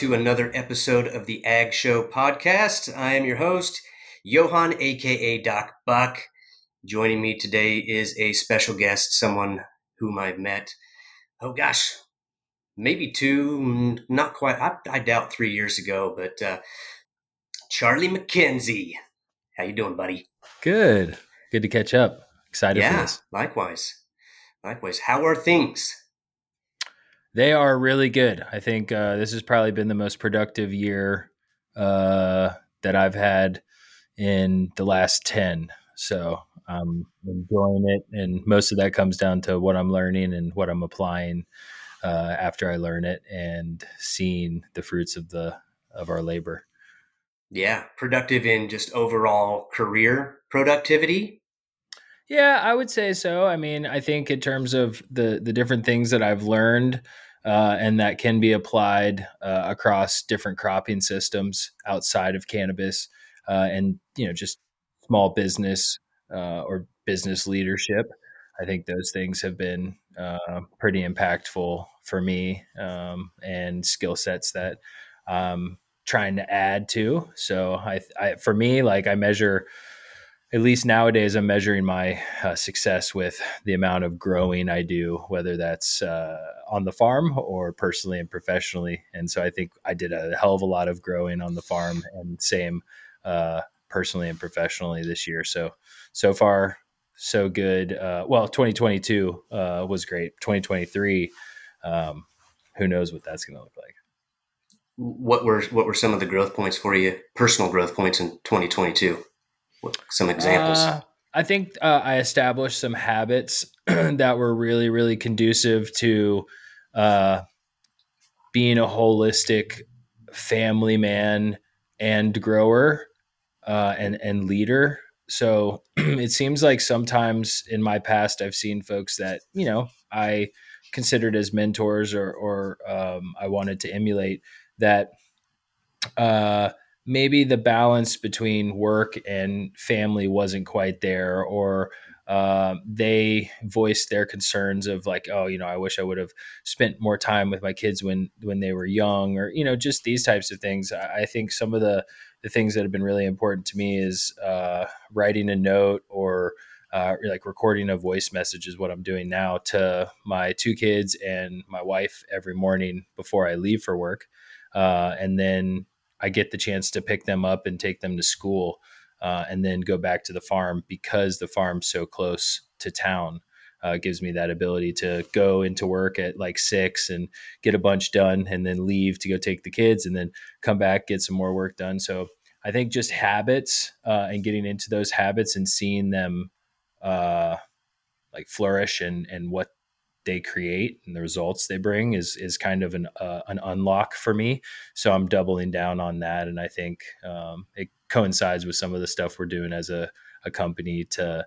to another episode of the Ag Show podcast. I am your host, Johan, aka Doc Buck. Joining me today is a special guest, someone whom I've met, oh gosh, maybe two, not quite, I, I doubt three years ago, but uh, Charlie McKenzie. How you doing, buddy? Good. Good to catch up. Excited yeah, for this. Likewise. Likewise. How are things? They are really good. I think uh, this has probably been the most productive year uh, that I've had in the last 10. So I'm enjoying it. And most of that comes down to what I'm learning and what I'm applying uh, after I learn it and seeing the fruits of the of our labor. Yeah, productive in just overall career productivity. Yeah, I would say so. I mean, I think in terms of the the different things that I've learned uh, and that can be applied uh, across different cropping systems outside of cannabis, uh, and you know, just small business uh, or business leadership. I think those things have been uh, pretty impactful for me um, and skill sets that I'm trying to add to. So I, I, for me, like I measure, at least nowadays, I'm measuring my uh, success with the amount of growing I do, whether that's uh, on the farm or personally and professionally. And so I think I did a hell of a lot of growing on the farm and same uh, personally and professionally this year. So, so far, so good. Uh, well, 2022 uh, was great. 2023, um, who knows what that's going to look like. What were what were some of the growth points for you? Personal growth points in 2022. Some examples. Uh, I think uh, I established some habits that were really, really conducive to uh, being a holistic family man and grower uh, and and leader. So it seems like sometimes in my past I've seen folks that you know I considered as mentors or or um, I wanted to emulate that. Uh, maybe the balance between work and family wasn't quite there, or uh, they voiced their concerns of like, oh, you know, I wish I would have spent more time with my kids when when they were young, or you know, just these types of things. I, think some of the the things that have been really important to me is uh, writing a note or uh, like recording a voice message is what I'm doing now to my two kids and my wife every morning before I leave for work. Uh, and then I get the chance to pick them up and take them to school uh, and then go back to the farm because the farm's so close to town. Uh, gives me that ability to go into work at like six and get a bunch done and then leave to go take the kids and then come back get some more work done so i think just habits uh, and getting into those habits and seeing them uh, like flourish and and what they create and the results they bring is is kind of an uh, an unlock for me. So I'm doubling down on that, and I think um, it coincides with some of the stuff we're doing as a, a company to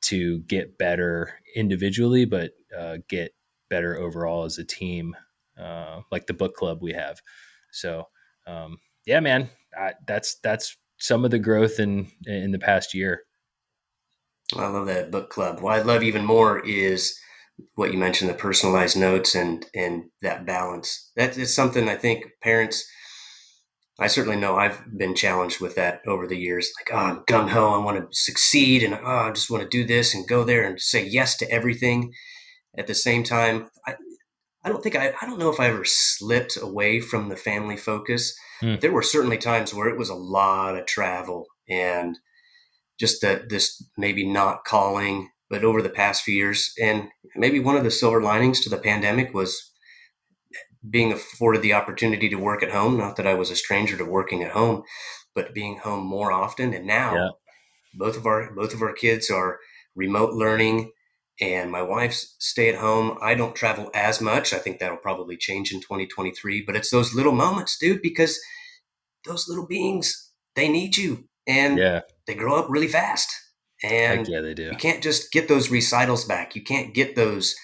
to get better individually, but uh, get better overall as a team, uh, like the book club we have. So um, yeah, man, I, that's that's some of the growth in in the past year. I love that book club. What I love even more is what you mentioned, the personalized notes and and that balance. That is something I think parents. I certainly know I've been challenged with that over the years. Like, oh, I'm gung ho, I want to succeed, and oh, I just want to do this and go there and say yes to everything. At the same time, I, I don't think I, I don't know if I ever slipped away from the family focus. Mm. There were certainly times where it was a lot of travel and just that this maybe not calling but over the past few years, and maybe one of the silver linings to the pandemic was being afforded the opportunity to work at home. Not that I was a stranger to working at home, but being home more often. And now yeah. both of our both of our kids are remote learning and my wife's stay at home. I don't travel as much. I think that'll probably change in 2023, but it's those little moments, dude, because those little beings, they need you and yeah. they grow up really fast. And Heck yeah, they do. You can't just get those recitals back. You can't get those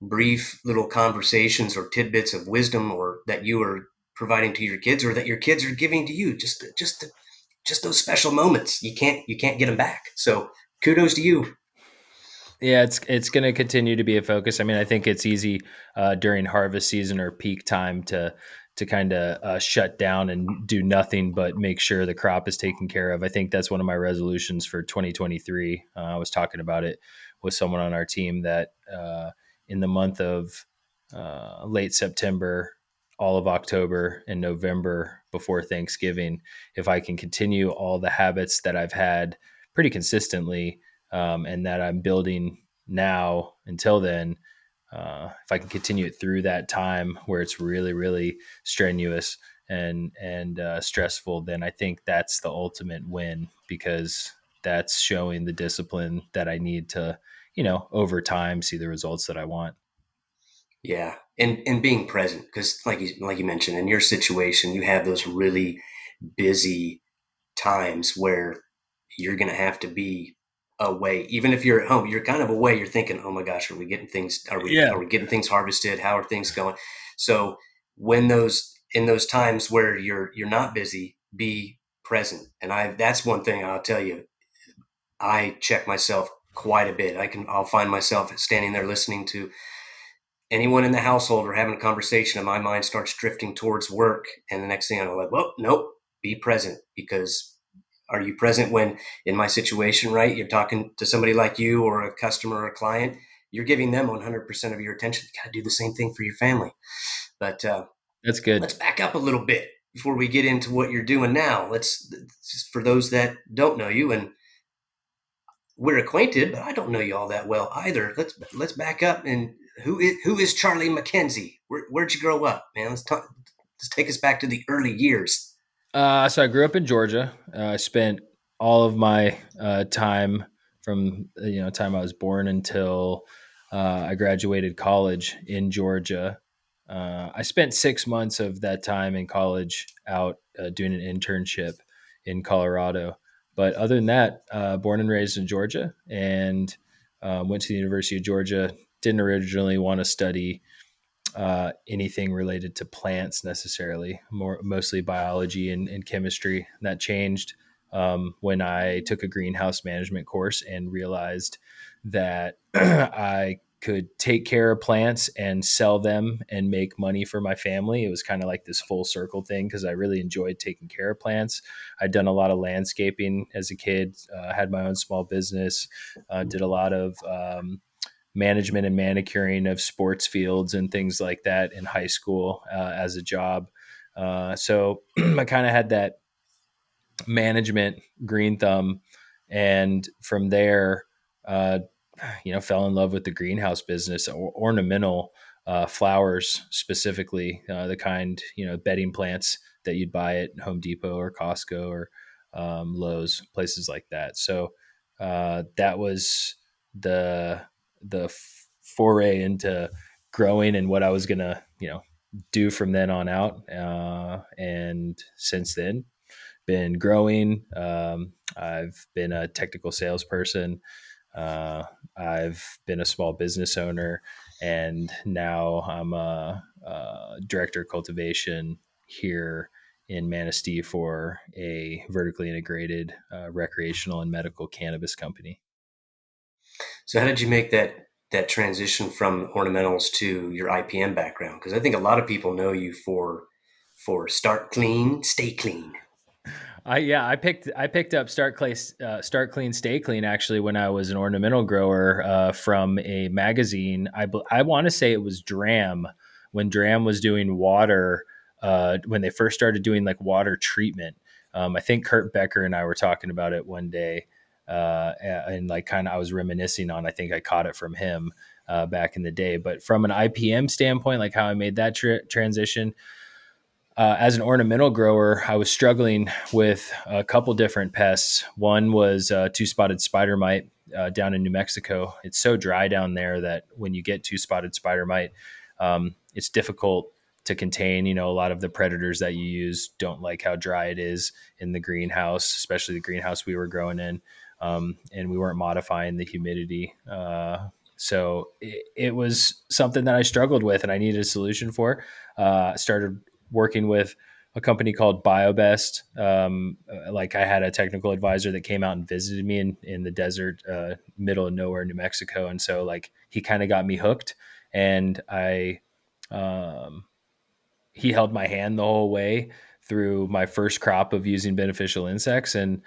brief little conversations or tidbits of wisdom or that you are providing to your kids or that your kids are giving to you. Just just just those special moments. You can't you can't get them back. So kudos to you. Yeah, it's it's going to continue to be a focus. I mean, I think it's easy uh, during harvest season or peak time to to kind of uh, shut down and do nothing but make sure the crop is taken care of. I think that's one of my resolutions for 2023. Uh, I was talking about it with someone on our team that uh, in the month of uh, late September, all of October and November before Thanksgiving, if I can continue all the habits that I've had pretty consistently um, and that I'm building now until then, uh, if I can continue it through that time where it's really, really strenuous and and uh, stressful, then I think that's the ultimate win because that's showing the discipline that I need to, you know, over time see the results that I want. Yeah, and and being present because, like you like you mentioned, in your situation, you have those really busy times where you're going to have to be away. Even if you're at home, you're kind of away. You're thinking, "Oh my gosh, are we getting things? Are we yeah. are we getting things harvested? How are things going?" So when those in those times where you're you're not busy, be present. And I that's one thing I'll tell you. I check myself quite a bit. I can I'll find myself standing there listening to anyone in the household or having a conversation and my mind starts drifting towards work and the next thing I'm like, well, nope, be present because are you present when in my situation, right? You're talking to somebody like you or a customer or a client, you're giving them 100% of your attention. You got to do the same thing for your family. But uh, that's good. Let's back up a little bit before we get into what you're doing now. Let's, for those that don't know you and we're acquainted, but I don't know you all that well either. Let's, let's back up and who is who is Charlie McKenzie? Where, where'd you grow up, man? Let's talk. Let's take us back to the early years. Uh, so I grew up in Georgia. Uh, I spent all of my uh, time from you know time I was born until uh, I graduated college in Georgia. Uh, I spent six months of that time in college out uh, doing an internship in Colorado. But other than that, born and raised in Georgia, and went to the University of Georgia didn't originally want to study uh, anything related to plants necessarily, more mostly biology and, and chemistry. That changed um, when I took a greenhouse management course and realized that I could take care of plants and sell them and make money for my family. It was kind of like this full circle thing because I really enjoyed taking care of plants. I'd done a lot of landscaping as a kid, uh, had my own small business, uh, did a lot of um, management and manicuring of sports fields and things like that in high school uh, as a job. Uh, so I kind of had that management green thumb, and from there, uh, you know, fell in love with the greenhouse business, or ornamental uh, flowers specifically, uh, the kind you know bedding plants that you'd buy at Home Depot or Costco or um, Lowe's, places like that. So uh, that was the the foray into growing and what I was gonna, you know, do from then on out. Uh, and since then, been growing. Um, I've been a technical salesperson. Uh, I've been a small business owner, and now I'm a, a director of cultivation here in Manistee for a vertically integrated uh, recreational and medical cannabis company. So how did you make that that transition from ornamentals to your IPM background? Because I think a lot of people know you for for start clean, stay clean. I yeah, I picked I picked up start clean, uh, start clean, stay clean actually when I was an ornamental grower uh, from a magazine. I I want to say it was Dramm when Dramm was doing water uh, when they first started doing like water treatment. Um, I think Kurt Becker and I were talking about it one day uh, and like kind of I was reminiscing on. I think I caught it from him uh, back in the day. But from an IPM standpoint, like how I made that tra- transition. Uh, as an ornamental grower, I was struggling with a couple different pests. One was uh, two spotted spider mite uh, down in New Mexico. It's so dry down there that when you get two spotted spider mite, um, it's difficult to contain. You know, a lot of the predators that you use don't like how dry it is in the greenhouse, especially the greenhouse we were growing in um, and we weren't modifying the humidity. Uh, so it, it, was something that I struggled with, and I needed a solution for. Uh, started working with a company called BioBest. Um, uh, like I had a technical advisor that came out and visited me in, in the desert, uh, middle of nowhere, New Mexico, and so like he kind of got me hooked, and I. Um, he held my hand the whole way through my first crop of using beneficial insects. And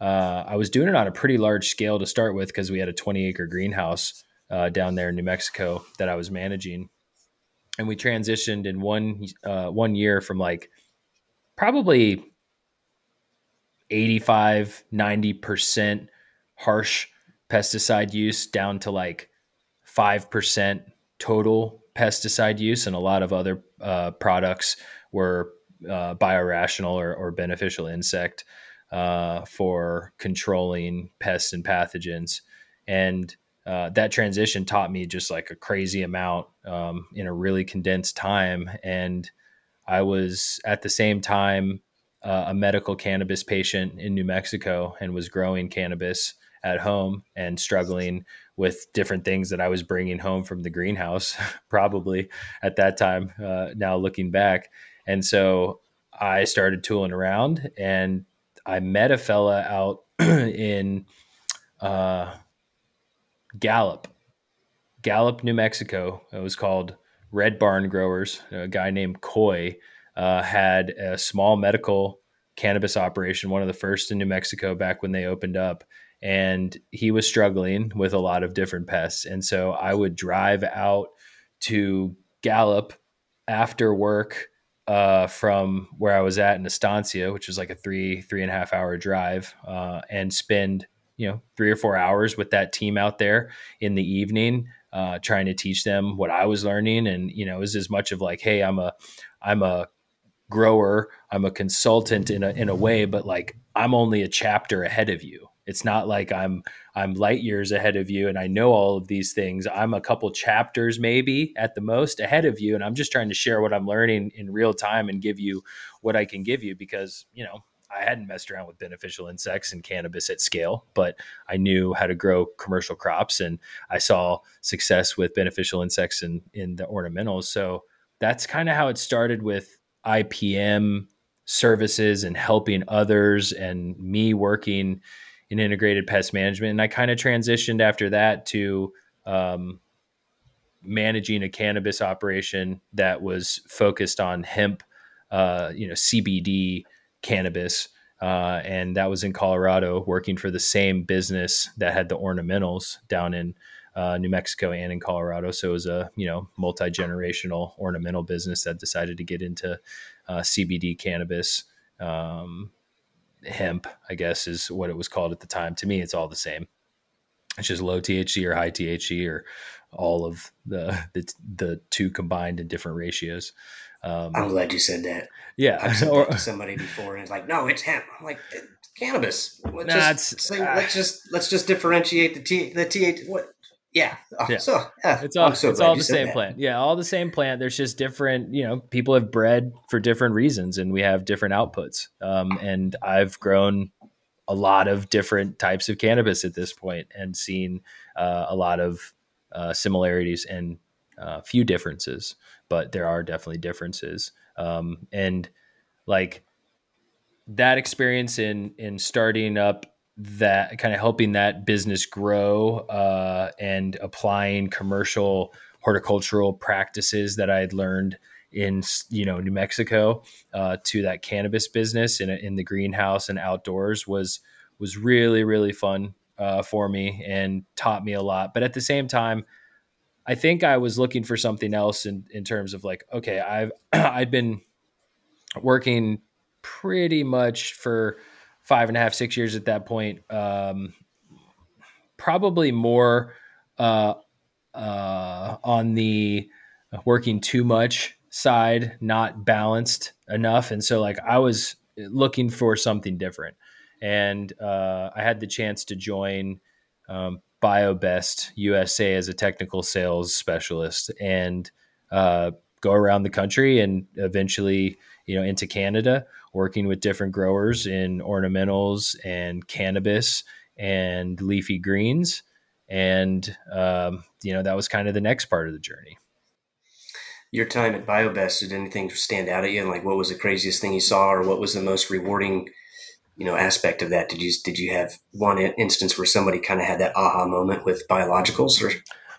uh, I was doing it on a pretty large scale to start with because we had a 20 acre greenhouse uh, down there in New Mexico that I was managing. And we transitioned in one uh, one year from like probably 85, 90% harsh pesticide use down to like 5% total pesticide use. And a lot of other uh, products were uh, biorational or, or, beneficial insect uh, for controlling pests and pathogens. And uh, that transition taught me just like a crazy amount um, in a really condensed time. And I was at the same time uh, a medical cannabis patient in New Mexico and was growing cannabis at home and struggling with different things that I was bringing home from the greenhouse, probably at that time. Uh, now looking back, and so I started tooling around, and I met a fella out in uh, Gallup, Gallup, New Mexico. It was called Red Barn Growers. A guy named Coy uh, had a small medical cannabis operation, one of the first in New Mexico back when they opened up. And he was struggling with a lot of different pests. And so I would drive out to Gallup after work uh, from where I was at in Estancia, which was like a three, three and a half hour drive, uh, and spend, you know, three or four hours with that team out there in the evening, uh, trying to teach them what I was learning. And, you know, was as much of like, hey, I'm a, I'm a grower i'm a consultant in a in a way but like i'm only a chapter ahead of you it's not like i'm i'm light years ahead of you and i know all of these things i'm a couple chapters maybe at the most ahead of you and i'm just trying to share what i'm learning in real time and give you what i can give you because you know I hadn't messed around with beneficial insects and cannabis at scale, but I knew how to grow commercial crops and I saw success with beneficial insects in, in the ornamentals. So that's kind of how it started with IPM services and helping others and me working in integrated pest management. And I kind of transitioned after that to um, managing a cannabis operation that was focused on hemp, uh, you know, CBD cannabis. Uh, and that was in Colorado, working for the same business that had the ornamentals down in uh, New Mexico and in Colorado. So it was a you know multi generational ornamental business that decided to get into uh, CBD cannabis. Um, hemp, I guess, is what it was called at the time. To me, it's all the same. It's just low THC or high THC or all of the the, the two combined in different ratios. Um, I'm glad you said that. Yeah, I've said or, that to somebody before, and it's like, no, it's hemp. I'm like, cannabis. Let's nah, just say, uh, let's just let's just differentiate the T the THC. What yeah. Oh, yeah. So yeah, it's all so it's all the same that. plant. Yeah, all the same plant. There's just different. You know, people have bred for different reasons, and we have different outputs. Um, and I've grown a lot of different types of cannabis at this point, and seen uh, a lot of uh, similarities and a uh, few differences. But there are definitely differences. Um, and like that experience in in starting up that kind of helping that business grow uh, and applying commercial horticultural practices that I had learned in you know New Mexico uh, to that cannabis business in in the greenhouse and outdoors was was really really fun uh, for me and taught me a lot. But at the same time, I think I was looking for something else in in terms of like okay I've I'd been working pretty much for five and a half, six years at that point. Um, probably more uh, uh, on the working too much side, not balanced enough. And so, like, I was looking for something different. And uh, I had the chance to join um, BioBest USA as a technical sales specialist and uh, go around the country and eventually, you know, into Canada working with different growers in ornamentals and cannabis and leafy greens. And, um, you know, that was kind of the next part of the journey. Your time at BioBest, did anything stand out at you? Like, what was the craziest thing you saw, or what was the most rewarding, you know, aspect of that? Did you did you have one instance where somebody kind of had that aha moment with biologicals, or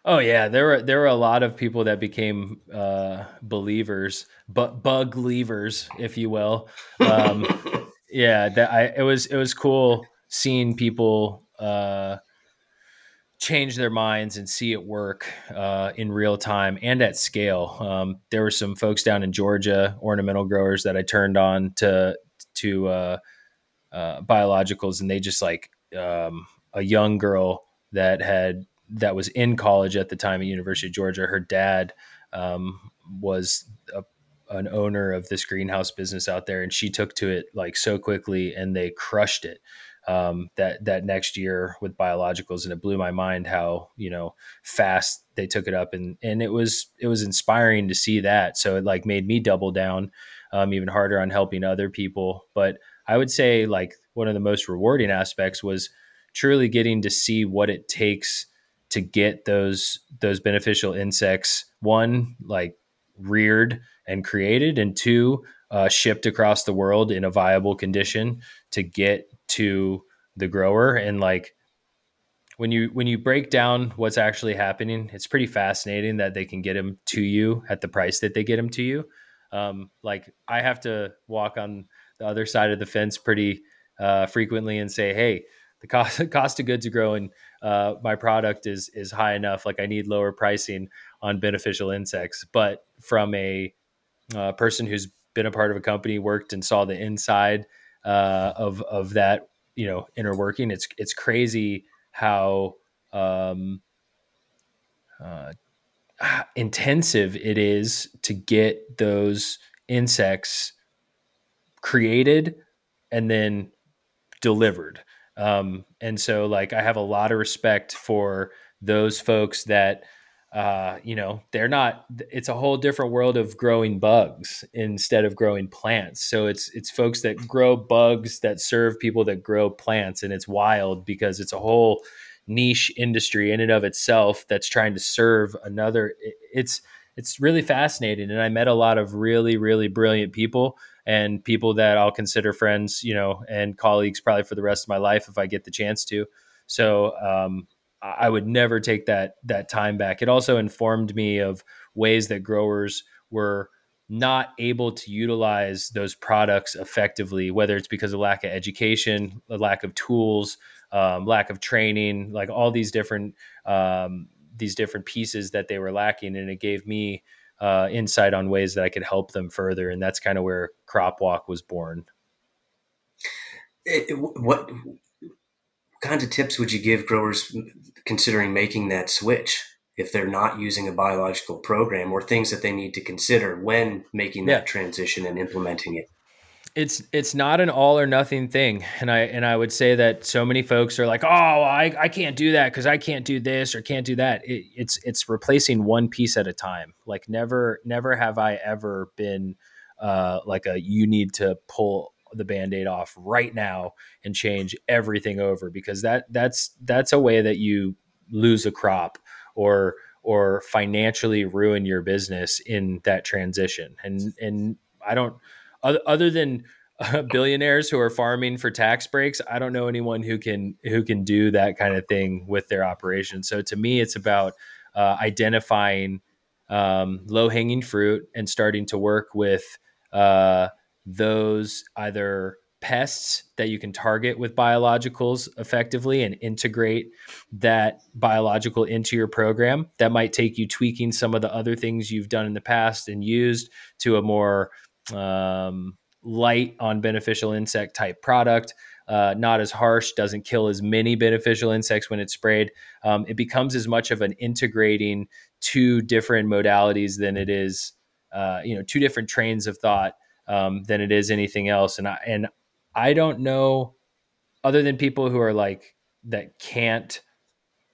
Oh yeah, there were there were a lot of people that became uh, believers, but bug leavers, if you will. Um, yeah, that I it was it was cool seeing people uh, change their minds and see it work uh, in real time and at scale. Um, there were some folks down in Georgia, ornamental growers, that I turned on to to uh, uh, biologicals, and they just like um, a young girl that had that was in college at the time at University of Georgia. Her dad um, was a, an owner of this greenhouse business out there, and she took to it like so quickly, and they crushed it um, that that next year with biologicals, and it blew my mind how you know fast they took it up, and and it was it was inspiring to see that. So it like made me double down um, even harder on helping other people. But I would say like one of the most rewarding aspects was truly getting to see what it takes to get those those beneficial insects one like reared and created and two uh, shipped across the world in a viable condition to get to the grower. And like when you when you break down what's actually happening it's pretty fascinating that they can get them to you at the price that they get them to you. Um, like i have to walk on the other side of the fence pretty uh, frequently and say hey the cost cost of goods growing uh, my product is is high enough like i need lower pricing on beneficial insects but from a uh, person who's been a part of a company worked and saw the inside uh, of of that you know inner working. It's it's crazy how um, uh, intensive it is to get those insects created and then delivered. Um, and so, like, I have a lot of respect for those folks that uh, you know, they're not. It's a whole different world of growing bugs instead of growing plants. So it's it's folks that grow bugs that serve people that grow plants, and it's wild because it's a whole niche industry in and of itself that's trying to serve another. It's it's really fascinating, and I met a lot of really really brilliant people and people that I'll consider friends, you know, and colleagues probably for the rest of my life if I get the chance to. So um, I would never take that that time back. It also informed me of ways that growers were not able to utilize those products effectively, whether it's because of lack of education, a lack of tools, um, lack of training, like all these different um, these different pieces that they were lacking, and it gave me uh, insight on ways that I could help them further, and that's kind of where CropWalk was born. It, what kinds of tips would you give growers considering making that switch if they're not using a biological program or things that they need to consider when making that transition and implementing it? It's it's not an all or nothing thing. And i and i would say that so many folks are like oh i, I can't do that because i can't do this or can't do that. It, it's it's replacing one piece at a time. Like never never have i ever been uh, like a you need to pull the band-aid off right now and change everything over because that that's that's a way that you lose a crop or or financially ruin your business in that transition. And and i don't other than uh, billionaires who are farming for tax breaks i don't know anyone who can who can do that kind of thing with their operation so to me it's about uh, identifying um, low hanging fruit and starting to work with uh, those either pests that you can target with biologicals effectively and integrate that biological into your program. That might take you tweaking some of the other things you've done in the past and used to a more um, light on beneficial insect type product. Uh, not as harsh, doesn't kill as many beneficial insects when it's sprayed. Um, it becomes as much of an integrating two different modalities than it is, uh, you know, two different trains of thought um, than it is anything else. And I and I don't know, other than people who are like that can't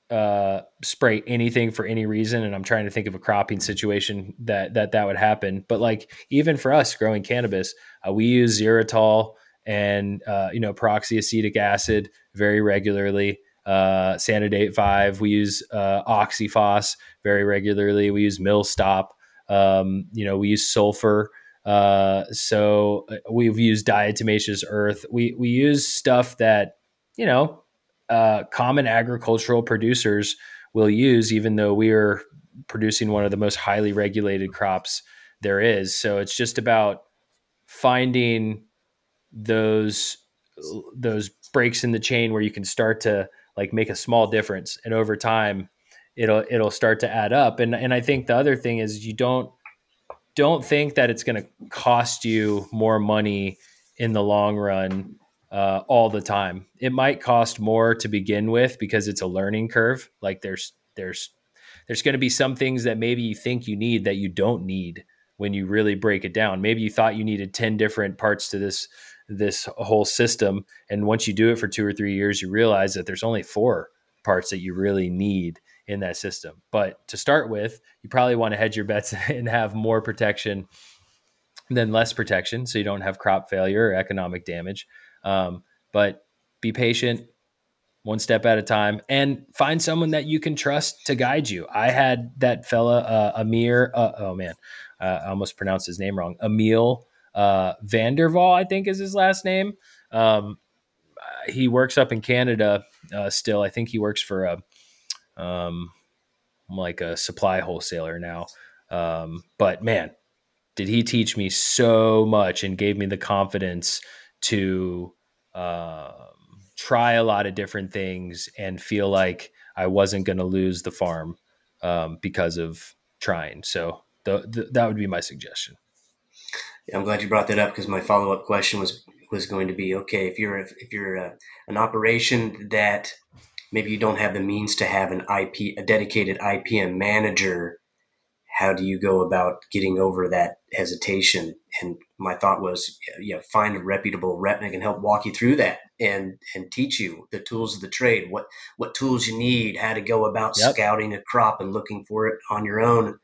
uh, spray anything for any reason. And I'm trying to think of a cropping situation that that that would happen. But like even for us growing cannabis, uh, we use xylitol and uh, you know peroxyacetic acid very regularly. Uh, Sanidate five. We use uh, very regularly. We use Milstop. Um, you know, we use sulfur. Uh, so uh, we've used diatomaceous earth. We we use stuff that you know uh, common agricultural producers will use, even though we are producing one of the most highly regulated crops there is. So it's just about finding those those breaks in the chain where you can start to like make a small difference and over time it'll it'll start to add up and and I think the other thing is you don't don't think that it's going to cost you more money in the long run uh, all the time. It might cost more to begin with because it's a learning curve. Like there's there's there's going to be some things that maybe you think you need that you don't need when you really break it down. Maybe you thought you needed 10 different parts to this this whole system and once you do it for 2 or 3 years you realize that there's only 4 parts that you really need in that system. But to start with, you probably want to hedge your bets and have more protection than less protection so you don't have crop failure or economic damage. Um, but be patient, one step at a time, and find someone that you can trust to guide you. I had that fella, uh, Amir, uh, oh man, uh, I almost pronounced his name wrong. Emil uh, Vanderval, I think is his last name. Um, he works up in Canada uh, still. I think he works for a um, like a supply wholesaler now. Um, but man, did he teach me so much and gave me the confidence to uh, try a lot of different things and feel like I wasn't going to lose the farm um, because of trying. So the, the, that would be my suggestion. Yeah, I'm glad you brought that up because my follow up question was was going to be okay if you're if you're a, an operation that maybe you don't have the means to have an IP, a dedicated IPM manager. How do you go about getting over that hesitation? And my thought was, yeah, find a reputable rep that can help walk you through that and and teach you the tools of the trade, what what tools you need, how to go about yep. scouting a crop and looking for it on your own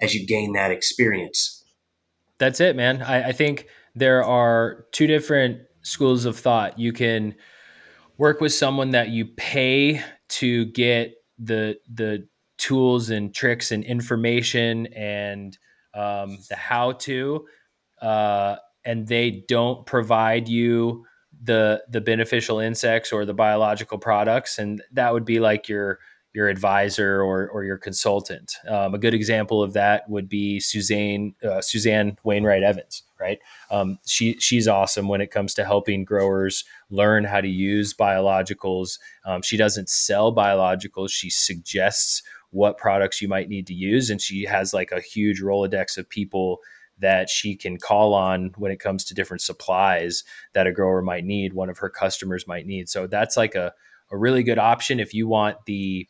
as you gain that experience. That's it, man. I, I think there are two different schools of thought. You can work with someone that you pay to get the the tools and tricks and information and um, the how to, uh, and they don't provide you the the beneficial insects or the biological products, and that would be like your your advisor or, or your consultant. Um, a good example of that would be Suzanne uh, Suzanne Wainwright Evans, right? Um, she she's awesome when it comes to helping growers learn how to use biologicals. Um, she doesn't sell biologicals; she suggests what products you might need to use, and she has like a huge rolodex of people that she can call on when it comes to different supplies that a grower might need, one of her customers might need. So that's like a a really good option if you want the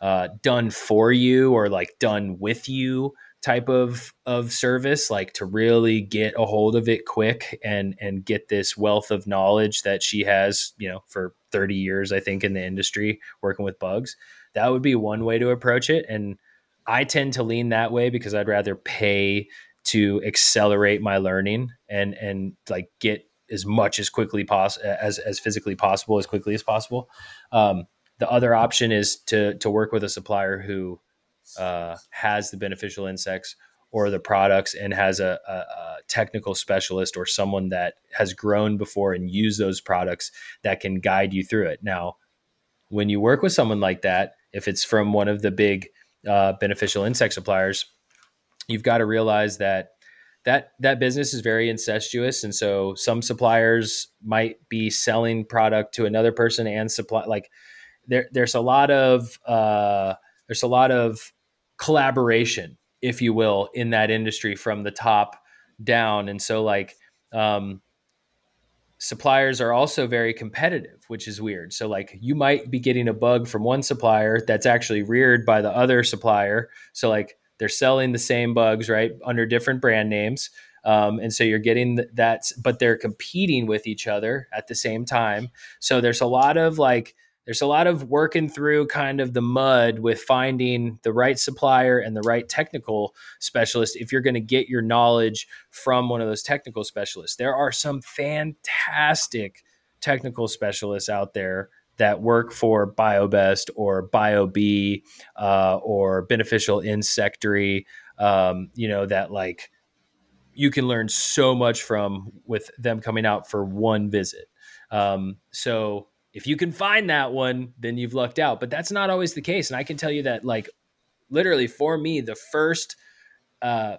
uh, done for you or like done with you type of of service like to really get a hold of it quick and and get this wealth of knowledge that she has you know for 30 years i think in the industry working with bugs that would be one way to approach it and i tend to lean that way because i'd rather pay to accelerate my learning and and like get as much as quickly pos- as as physically possible as quickly as possible um, the other option is to to work with a supplier who uh, has the beneficial insects or the products and has a, a, a, technical specialist or someone that has grown before and used those products that can guide you through it. Now, when you work with someone like that, if it's from one of the big uh, beneficial insect suppliers, you've got to realize that that that business is very incestuous, and so some suppliers might be selling product to another person and supply like there there's a lot of uh, there's a lot of collaboration, if you will, in that industry from the top down, and so like um, suppliers are also very competitive, which is weird. So like you might be getting a bug from one supplier that's actually reared by the other supplier. So like they're selling the same bugs right under different brand names. Um, and so you're getting that, but they're competing with each other at the same time. So there's a lot of like there's a lot of working through kind of the mud with finding the right supplier and the right technical specialist if you're going to get your knowledge from one of those technical specialists. There are some fantastic technical specialists out there that work for BioBest or BioBee uh, or Beneficial Insectary, um, you know, that like you can learn so much from with them coming out for one visit. Um, so if you can find that one, then you've lucked out. But that's not always the case. And I can tell you that, like, literally for me, the first uh,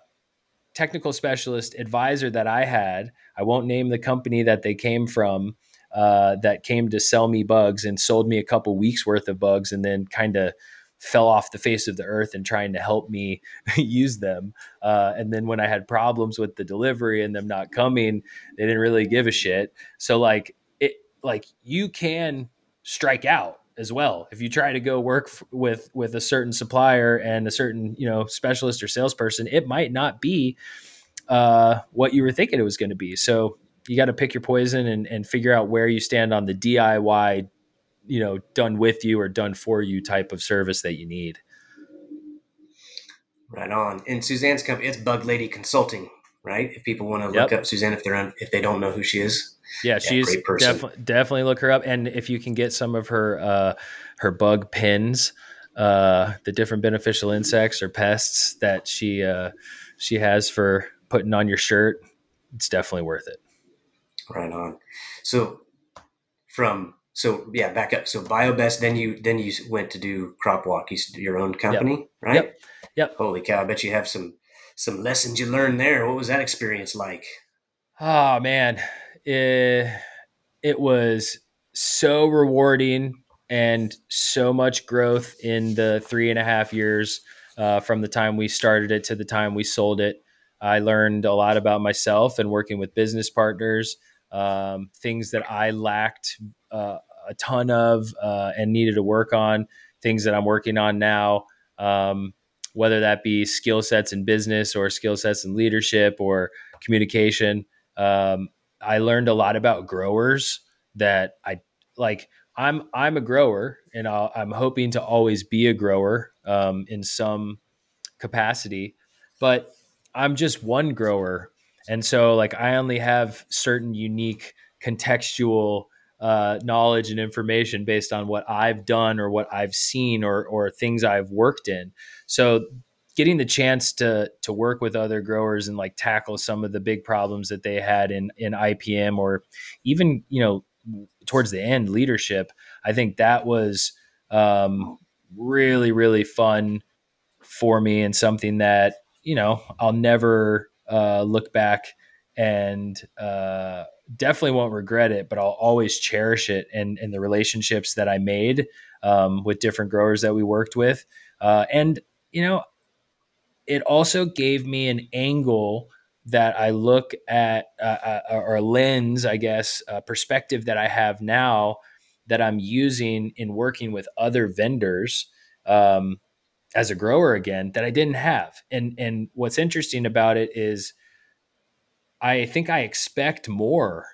technical specialist advisor that I had, I won't name the company that they came from, uh, that came to sell me bugs and sold me a couple weeks worth of bugs and then kind of fell off the face of the earth and trying to help me use them. Uh, and then when I had problems with the delivery and them not coming, they didn't really give a shit. So like it, like you can strike out as well if you try to go work f- with with a certain supplier and a certain you know specialist or salesperson it might not be uh, what you were thinking it was going to be so you got to pick your poison and, and figure out where you stand on the diy you know done with you or done for you type of service that you need. Right on. In suzanne's company it's bug lady consulting right? If people want to look up suzanne if they're on if they don't know who she is. Yeah, yeah she's definitely definitely look her up. And if you can get some of her uh her bug pins uh the different beneficial insects or pests that she uh she has for putting on your shirt it's definitely worth it right on so from so yeah, back up. So BioBest, then you then you went to do CropWalk, you, your own company, yep. right? Yep. Yep. Holy cow! I bet you have some some lessons you learned there. What was that experience like? Oh man, it, it was so rewarding and so much growth in the three and a half years uh, from the time we started it to the time we sold it. I learned a lot about myself and working with business partners um, things that I lacked uh, a ton of uh, and needed to work on, things that I'm working on now, um, whether that be skill sets in business or skill sets in leadership or communication. Um, I learned a lot about growers that I like. I'm I'm a grower, and i am hoping to always be a grower um, in some capacity, but I'm just one grower and so, like, I only have certain unique contextual uh, knowledge and information based on what I've done or what I've seen or or things I've worked in. So, getting the chance to to work with other growers and like tackle some of the big problems that they had in in IPM or even you know towards the end leadership, I think that was um, really really fun for me and something that you know I'll never uh, look back and uh, definitely won't regret it, but I'll always cherish it and, and the relationships that I made um, with different growers that we worked with. Uh, and, you know, it also gave me an angle that I look at, uh, uh or a lens, I guess, a perspective that I have now that I'm using in working with other vendors. Um, as a grower again that I didn't have. And and what's interesting about it is I think I expect more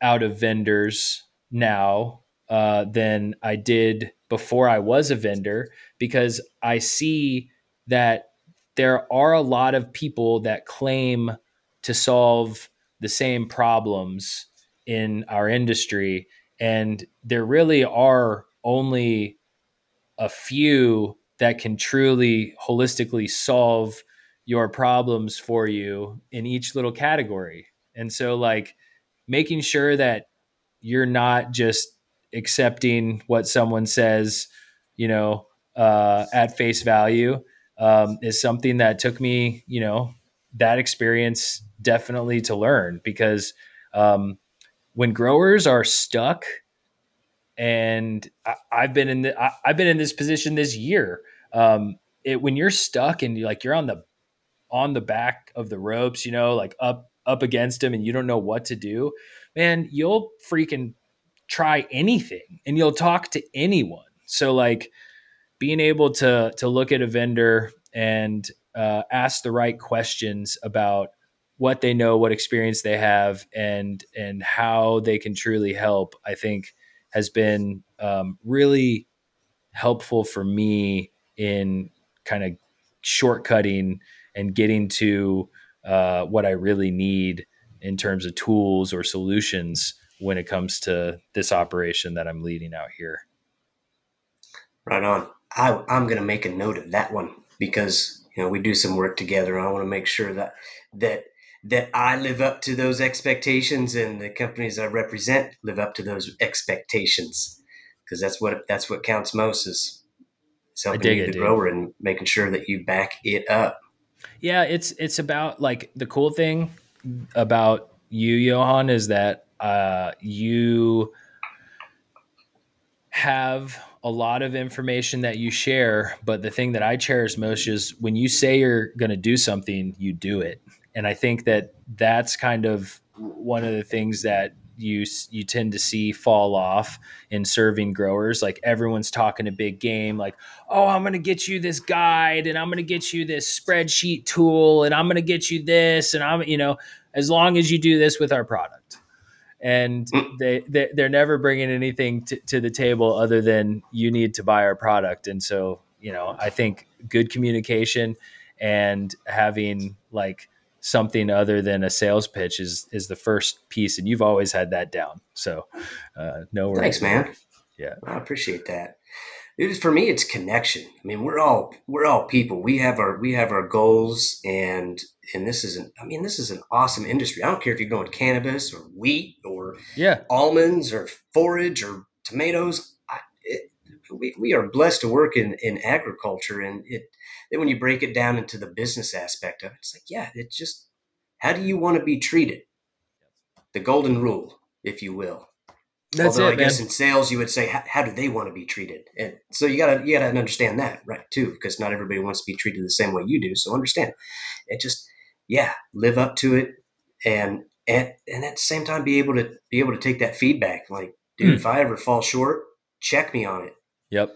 out of vendors now uh, than I did before I was a vendor because I see that there are a lot of people that claim to solve the same problems in our industry and there really are only a few that can truly holistically solve your problems for you in each little category. And so, like, making sure that you're not just accepting what someone says, you know, uh, at face value um, is something that took me, you know, that experience definitely to learn because um, when growers are stuck, and I, have been in the, I, have been in this position this year. Um, it, when you're stuck and you're like you're on the on the back of the ropes, you know, like up up against him and you don't know what to do, man, you'll freaking try anything and you'll talk to anyone. So like being able to to look at a vendor and uh, ask the right questions about what they know, what experience they have, and and how they can truly help, I think has been um, really helpful for me in kind of shortcutting and getting to uh, what I really need in terms of tools or solutions when it comes to this operation that I'm leading out here. Right on. I, I'm going to make a note of that one because you know we do some work together. I want to make sure that that that I live up to those expectations and the companies I represent live up to those expectations because that's what that's what counts most is, is helping you, the grower and making sure that you back it up. Yeah, it's it's about like the cool thing about you, Johan, is that uh, you have a lot of information that you share, but the thing that I cherish most is when you say you're going to do something, you do it. And I think that that's kind of one of the things that you you tend to see fall off in serving growers. Like everyone's talking a big game like oh i'm going to get you this guide and i'm going to get you this spreadsheet tool and i'm going to get you this and i'm you know as long as you do this with our product. And mm. they, they they're never bringing anything to, to the table other than you need to buy our product. And so you know i think good communication and having like something other than a sales pitch is is the first piece and you've always had that down. So uh no worries. Thanks man. Yeah. I appreciate that. It for me it's connection. I mean we're all we're all people. We have our we have our goals and and this is an i mean this is an awesome industry. I don't care if you're going cannabis or wheat or yeah. almonds or forage or tomatoes. I, it, we, we are blessed to work in in agriculture and it then when you break it down into the business aspect of it, it's like, yeah, it's just how do you want to be treated? The golden rule, if you will. That's Although it, I guess man. in sales you would say how, how, do they want to be treated, and so you gotta you gotta understand that right too, because not everybody wants to be treated the same way you do. So understand, it just yeah, live up to it, and and and at the same time be able to be able to take that feedback. Like, dude, mm. if I ever fall short, check me on it. Yep.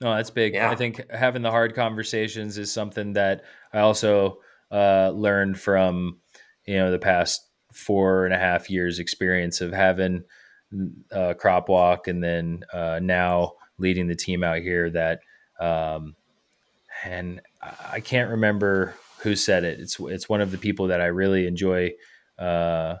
No, that's big. Yeah. I think having the hard conversations is something that I also uh, learned from you know the past four and a half years experience of having uh, CropWalk and then uh, now leading the team out here that um, and I can't remember who said it. It's it's one of the people that I really enjoy uh,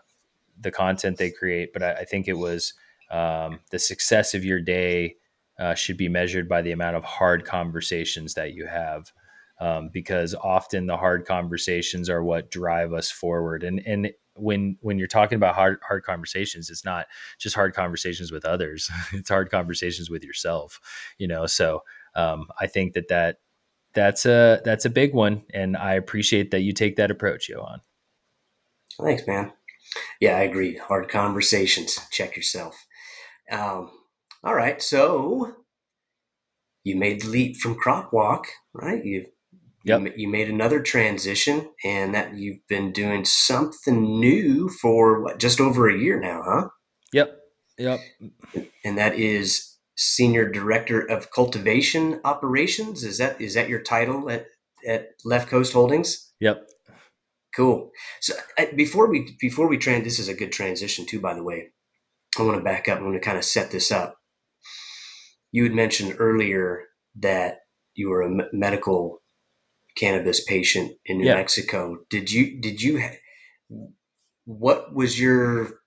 the content they create, but I, I think it was um, the success of your day uh, should be measured by the amount of hard conversations that you have. Um, because often the hard conversations are what drive us forward. And and when when you're talking about hard hard conversations, it's not just hard conversations with others; it's hard conversations with yourself. You know, so um, I think that that that's a that's a big one, and I appreciate that you take that approach, Johan. Thanks, man. Yeah, I agree. Hard conversations. Check yourself. Um, all right, so you made the leap from CropWalk, right? You yep. you, made another transition, and that you've been doing something new for what, just over a year now, huh? Yep, yep. And that is senior director of cultivation operations. Is that is that your title at at Left Coast Holdings? Yep. Cool. So before we before we trans, this is a good transition too. By the way, I want to back up. I want to kind of set this up you had mentioned earlier that you were a medical cannabis patient in New yeah. Mexico. Did you did you what was your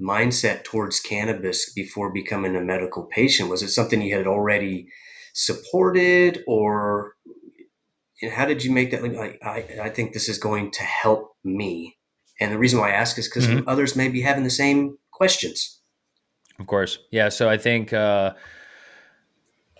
mindset towards cannabis before becoming a medical patient? Was it something you had already supported or how did you make that like I, I think this is going to help me and the reason why i ask is because mm-hmm. others may be having the same questions of course. Yeah. So I think uh,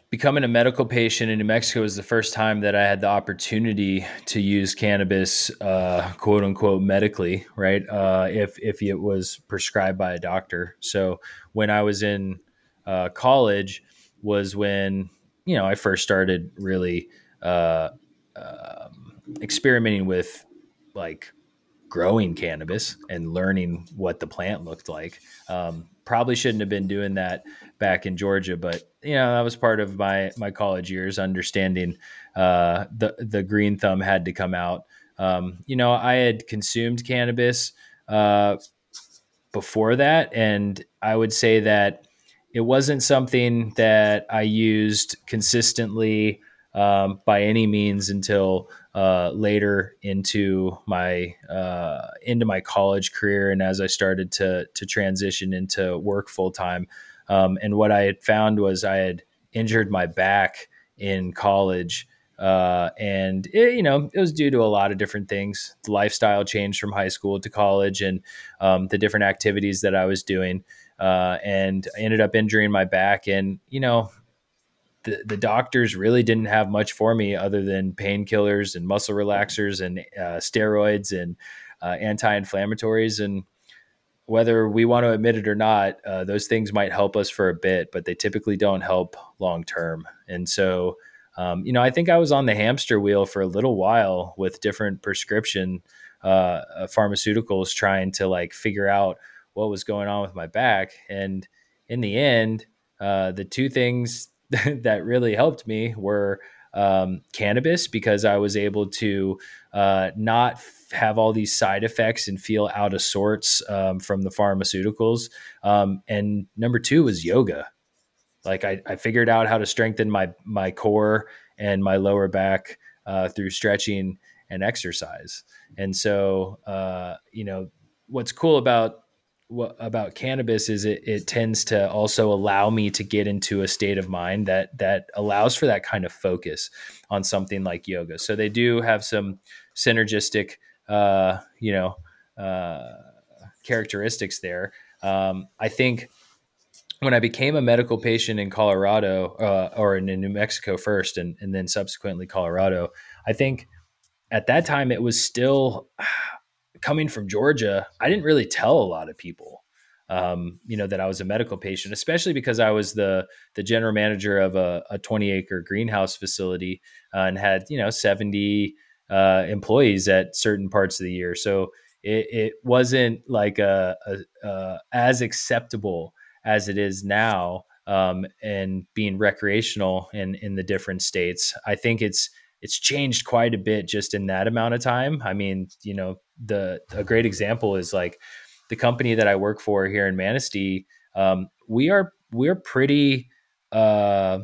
becoming a medical patient in New Mexico was the first time that I had the opportunity to use cannabis, uh, quote unquote, medically, right? Uh, if, if it was prescribed by a doctor. So when I was in uh, college, was when, you know, I first started really uh, um, experimenting with like growing cannabis and learning what the plant looked like. Um, probably shouldn't have been doing that back in Georgia, but you know that was part of my my college years, understanding uh, the the green thumb had to come out. Um, you know, I had consumed cannabis uh, before that, and I would say that it wasn't something that I used consistently um, by any means until uh, later into my uh, into my college career and as I started to to transition into work full time. Um, and what I had found was I had injured my back in college Uh, and it, you know, it was due to a lot of different things. The lifestyle changed from high school to college, and um, the different activities that I was doing. Uh, and I ended up injuring my back. And you know, the the doctors really didn't have much for me other than painkillers and muscle relaxers and uh, steroids and uh, anti-inflammatories. And whether we want to admit it or not, uh, those things might help us for a bit, but they typically don't help long term. And so um, you know, I think I was on the hamster wheel for a little while with different prescription uh, pharmaceuticals trying to like figure out what was going on with my back. And in the end, uh, the two things that really helped me were um, cannabis because I was able to uh, not have all these side effects and feel out of sorts um, from the pharmaceuticals. Um, and number two was yoga. Like I, I figured out how to strengthen my my core and my lower back uh, through stretching and exercise. And so, uh, you know, what's cool about what about cannabis is it, it tends to also allow me to get into a state of mind that that allows for that kind of focus on something like yoga. So they do have some synergistic, uh, you know, uh, characteristics there. Um, I think when I became a medical patient in Colorado, uh, or in, in, New Mexico first, and, and then subsequently Colorado, I think at that time it was still coming from Georgia. I didn't really tell a lot of people, um, you know, that I was a medical patient, especially because I was the the general manager of a, a 20 acre greenhouse facility uh, and had you know 70 uh, employees at certain parts of the year. So it, it wasn't like a, a, a as acceptable as it is now um, and being recreational in in the different states. I think it's it's changed quite a bit just in that amount of time. I mean, you know, the a great example is like the company that I work for here in Manistee. Um, we are we're pretty uh,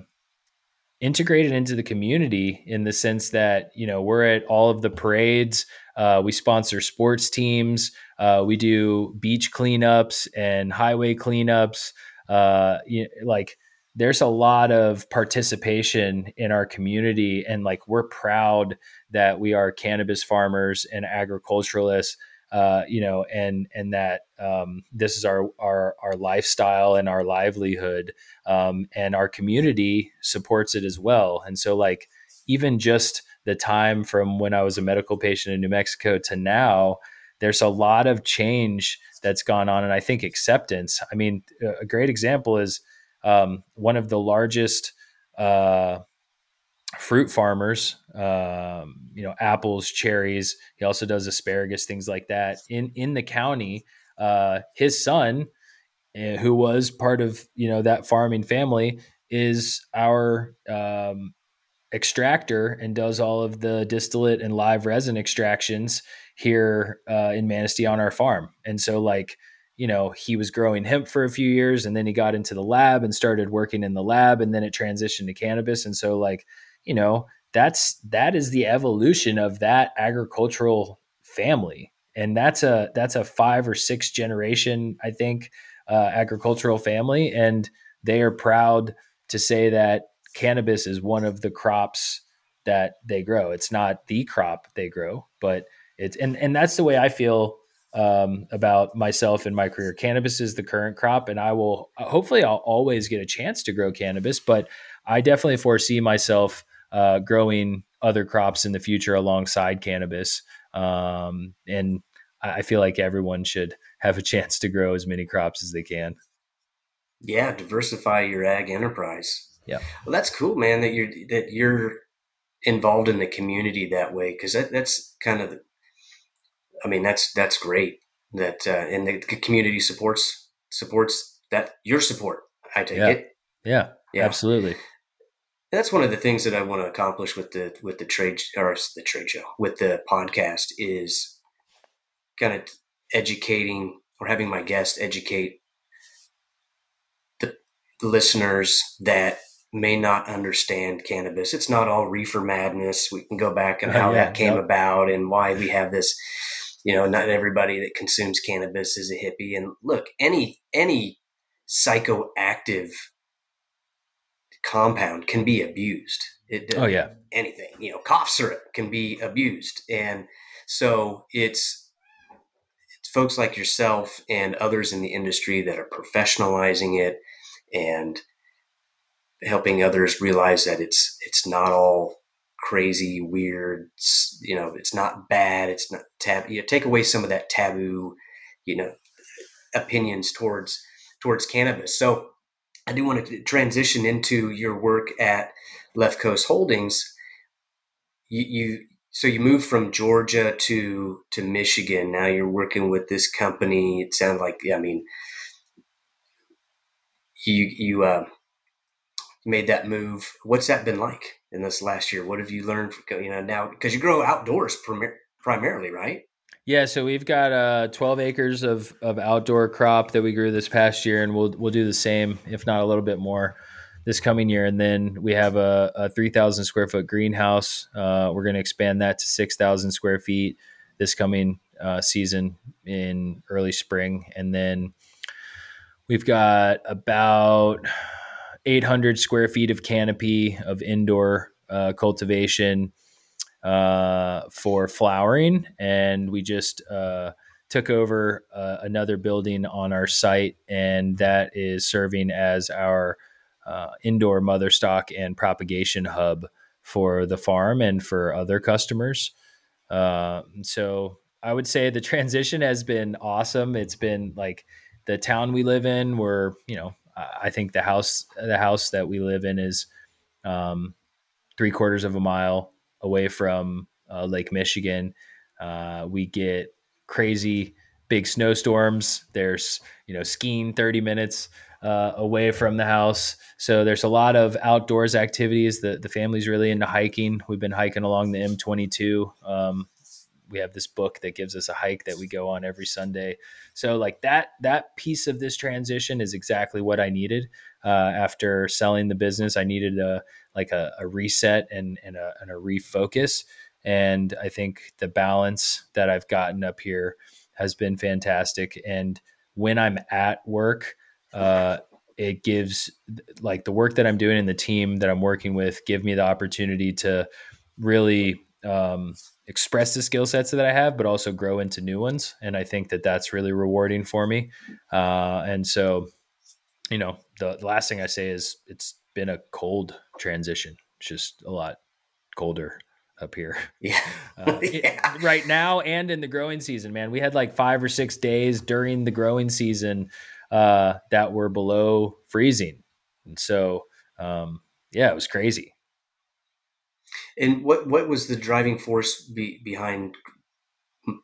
integrated into the community in the sense that you know we're at all of the parades. Uh, we sponsor sports teams. Uh, we do beach cleanups and highway cleanups. Uh, you, like there's a lot of participation in our community, and like we're proud that we are cannabis farmers and agriculturalists. Uh, you know, and and that um, this is our our our lifestyle and our livelihood, um, and our community supports it as well. And so, like even just the time from when I was a medical patient in New Mexico to now, there's a lot of change that's gone on and i think acceptance i mean a great example is um, one of the largest uh, fruit farmers um, you know apples cherries he also does asparagus things like that in in the county uh, his son uh, who was part of you know that farming family is our um, extractor and does all of the distillate and live resin extractions here uh, in Manistee on our farm. And so, like, you know, he was growing hemp for a few years and then he got into the lab and started working in the lab and then it transitioned to cannabis. And so, like, you know, that's that is the evolution of that agricultural family. And that's a that's a five or six generation, I think, uh, agricultural family. And they are proud to say that cannabis is one of the crops that they grow. It's not the crop they grow, but it's and and that's the way I feel um, about myself and my career. Cannabis is the current crop, and I will hopefully I'll always get a chance to grow cannabis, but I definitely foresee myself uh, growing other crops in the future alongside cannabis. Um, and I feel like everyone should have a chance to grow as many crops as they can. Yeah, diversify your ag enterprise. Yeah. Well, that's cool, man. That you're that you're involved in the community that way because that, that's kind of I mean, that's that's great. That uh, and the community supports supports that your support. I take yeah. it. Yeah, yeah, absolutely. That's one of the things that I want to accomplish with the with the trade or the trade show with the podcast is kind of educating or having my guest educate the listeners that may not understand cannabis. It's not all reefer madness. We can go back and how yeah, that came yep. about and why we have this you know, not everybody that consumes cannabis is a hippie. And look, any any psychoactive compound can be abused. It, oh yeah, anything you know, cough syrup can be abused, and so it's it's folks like yourself and others in the industry that are professionalizing it and helping others realize that it's it's not all crazy, weird. You know, it's not bad. It's not tab. You know, take away some of that taboo, you know, opinions towards towards cannabis. So I do want to transition into your work at Left Coast Holdings. You, you so you moved from Georgia to to Michigan. Now you're working with this company. It sounds like I mean, you you uh, made that move. What's that been like in this last year? What have you learned? You know now because you grow outdoors primarily, right? Yeah, so we've got uh, 12 acres of, of outdoor crop that we grew this past year, and we'll we'll do the same, if not a little bit more, this coming year. And then we have a, a 3,000 square foot greenhouse. Uh, we're going to expand that to 6,000 square feet this coming uh, season in early spring, and then we've got about 800 square feet of canopy of indoor uh, cultivation uh, for flowering, and we just uh, took over uh, another building on our site, and that is serving as our uh, indoor mother stock and propagation hub for the farm and for other customers. Uh, so I would say the transition has been awesome. It's been like the town we live in. We're you know I think the house the house that we live in is um, three quarters of a mile away from uh, Lake Michigan. Uh, we get crazy big snowstorms. There's you know skiing 30 minutes uh, away from the house, so there's a lot of outdoors activities. The the family's really into hiking. We've been hiking along the M22. Um, we have this book that gives us a hike that we go on every Sunday. So like that that piece of this transition is exactly what I needed uh, after selling the business. I needed a like a, a reset and and a, and a refocus. And I think the balance that I've gotten up here has been fantastic. And when I'm at work, uh, it gives like the work that I'm doing and the team that I'm working with give me the opportunity to really um, express the skill sets that I have, but also grow into new ones. And I think that that's really rewarding for me. Uh, and so, you know, the, the, last thing I say is it's been a cold transition. It's just a lot colder up here. Yeah. Uh, yeah. It, right now and in the growing season, man, we had like five or six days during the growing season uh, that were below freezing. And so, um, yeah, it was crazy. And what what was the driving force be, behind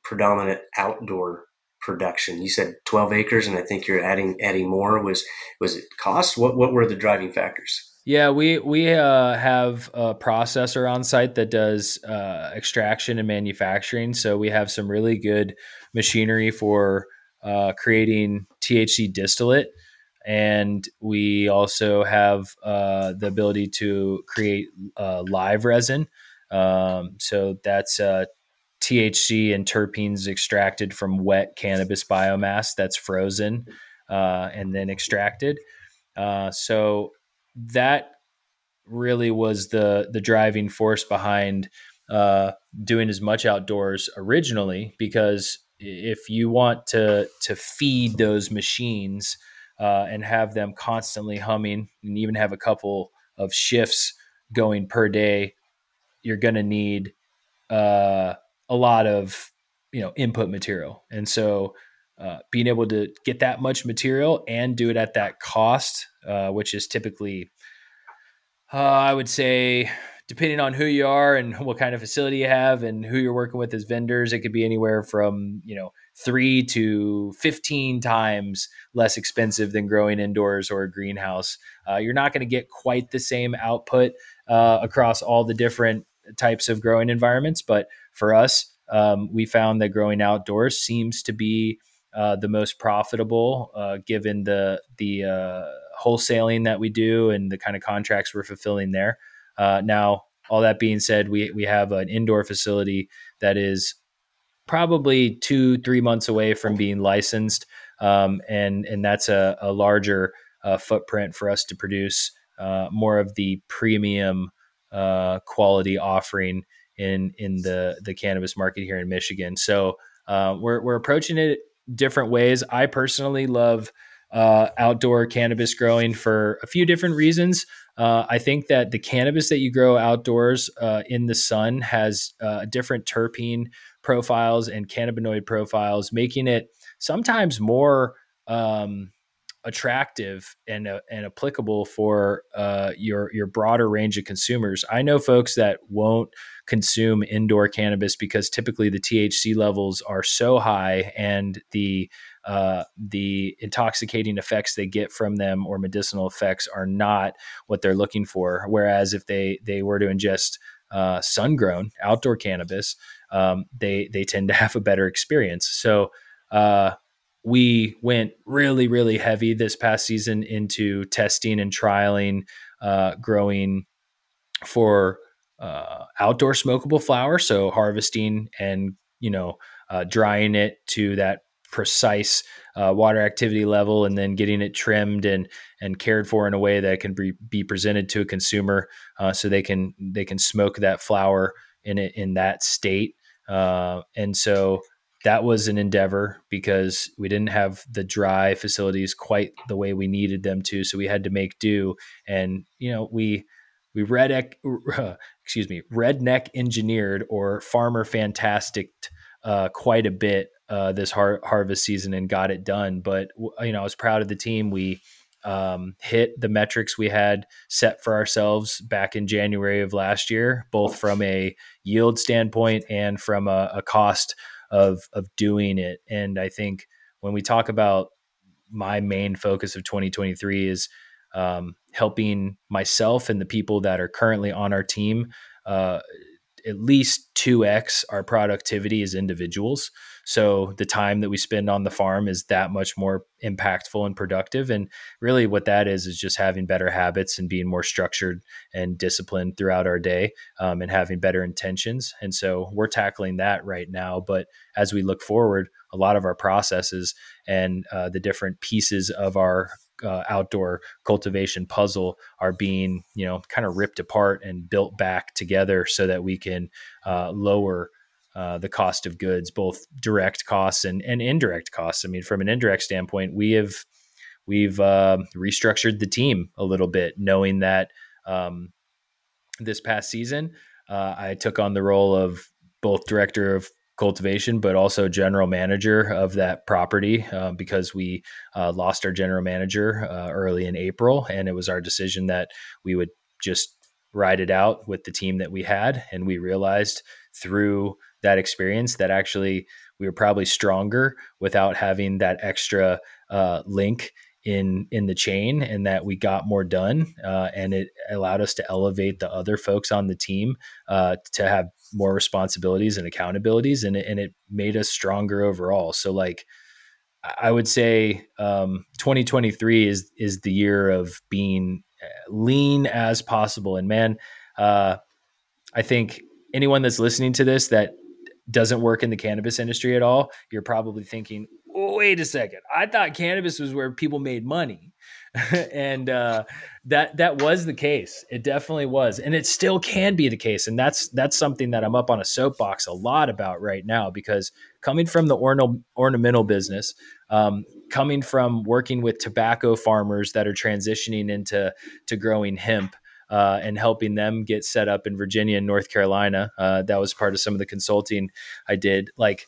predominant outdoor production? You said 12 acres, and I think you're adding adding more. Was was it cost? What what were the driving factors? Yeah, we we uh, have a processor on site that does uh, extraction and manufacturing. So we have some really good machinery for uh, creating THC distillate and we also have uh, the ability to create uh, live resin. Um, so that's uh, THC and terpenes extracted from wet cannabis biomass that's frozen uh, and then extracted. Uh, so that really was the the driving force behind uh, doing as much outdoors originally because if you want to to feed those machines uh, and have them constantly humming and even have a couple of shifts going per day, you're going to need uh, a lot of you know input material. And so uh, being able to get that much material and do it at that cost, uh, which is typically, uh, I would say, depending on who you are and what kind of facility you have and who you're working with as vendors, it could be anywhere from you know three to 15 times less expensive than growing indoors or a greenhouse. Uh, you're not going to get quite the same output uh, across all the different types of growing environments, but for us, um, we found that growing outdoors seems to be uh, the most profitable, uh, given the the uh, wholesaling that we do and the kind of contracts we're fulfilling there. Uh, now, all that being said, we we have an indoor facility that is probably two three months away from being licensed, um, and and that's a, a larger uh, footprint for us to produce uh, more of the premium uh, quality offering in in the the cannabis market here in Michigan. So uh, we're we're approaching it different ways. I personally love uh, outdoor cannabis growing for a few different reasons. Uh, I think that the cannabis that you grow outdoors uh, in the sun has uh, different terpene profiles and cannabinoid profiles, making it sometimes more um, attractive and uh, and applicable for uh, your your broader range of consumers. I know folks that won't consume indoor cannabis because typically the THC levels are so high and the uh, the intoxicating effects they get from them or medicinal effects are not what they're looking for. Whereas if they they were to ingest uh, sun grown outdoor cannabis, um, they they tend to have a better experience. So uh, we went really really heavy this past season into testing and trialing uh, growing for uh, outdoor smokable flower. So harvesting and you know uh, drying it to that precise uh, water activity level, and then getting it trimmed and and cared for in a way that can be, be presented to a consumer, uh, so they can they can smoke that flower in it in that state. Uh, and so that was an endeavor because we didn't have the dry facilities quite the way we needed them to, so we had to make do. And you know we we red excuse me redneck engineered or farmer fantastic uh, quite a bit uh, this har- harvest season and got it done. But you know, I was proud of the team. We um, hit the metrics we had set for ourselves back in January of last year, both from a yield standpoint and from a, a cost of of doing it. And I think when we talk about my main focus of 2023 is um, helping myself and the people that are currently on our team uh, at least 2x our productivity as individuals. So the time that we spend on the farm is that much more impactful and productive. And really, what that is is just having better habits and being more structured and disciplined throughout our day um, and having better intentions. And so we're tackling that right now. But as we look forward, a lot of our processes and uh, the different pieces of our uh, outdoor cultivation puzzle are being you know kind of ripped apart and built back together so that we can uh, lower uh, the cost of goods, both direct costs and, and indirect costs. I mean, from an indirect standpoint, we have we've uh, restructured the team a little bit, knowing that um, this past season uh, I took on the role of both director of cultivation, but also general manager of that property uh, because we uh, lost our general manager uh, early in April, and it was our decision that we would just ride it out with the team that we had, and we realized through that experience that actually we were probably stronger without having that extra uh, link in in the chain and that we got more done uh, and it allowed us to elevate the other folks on the team uh, to have more responsibilities and accountabilities and it, and it made us stronger overall. So like i would say um, 2023 is is the year of being uh, lean as possible. And man uh, i think anyone that's listening to this that doesn't work in the cannabis industry at all, you're probably thinking, wait a second, I thought cannabis was where people made money. and uh, that that was the case. It definitely was, and it still can be the case. And that's that's something that I'm up on a soapbox a lot about right now because coming from the ornamental business, um, coming from working with tobacco farmers that are transitioning into to growing hemp, uh, and helping them get set up in Virginia and North Carolina. Uh, that was part of some of the consulting I did. Like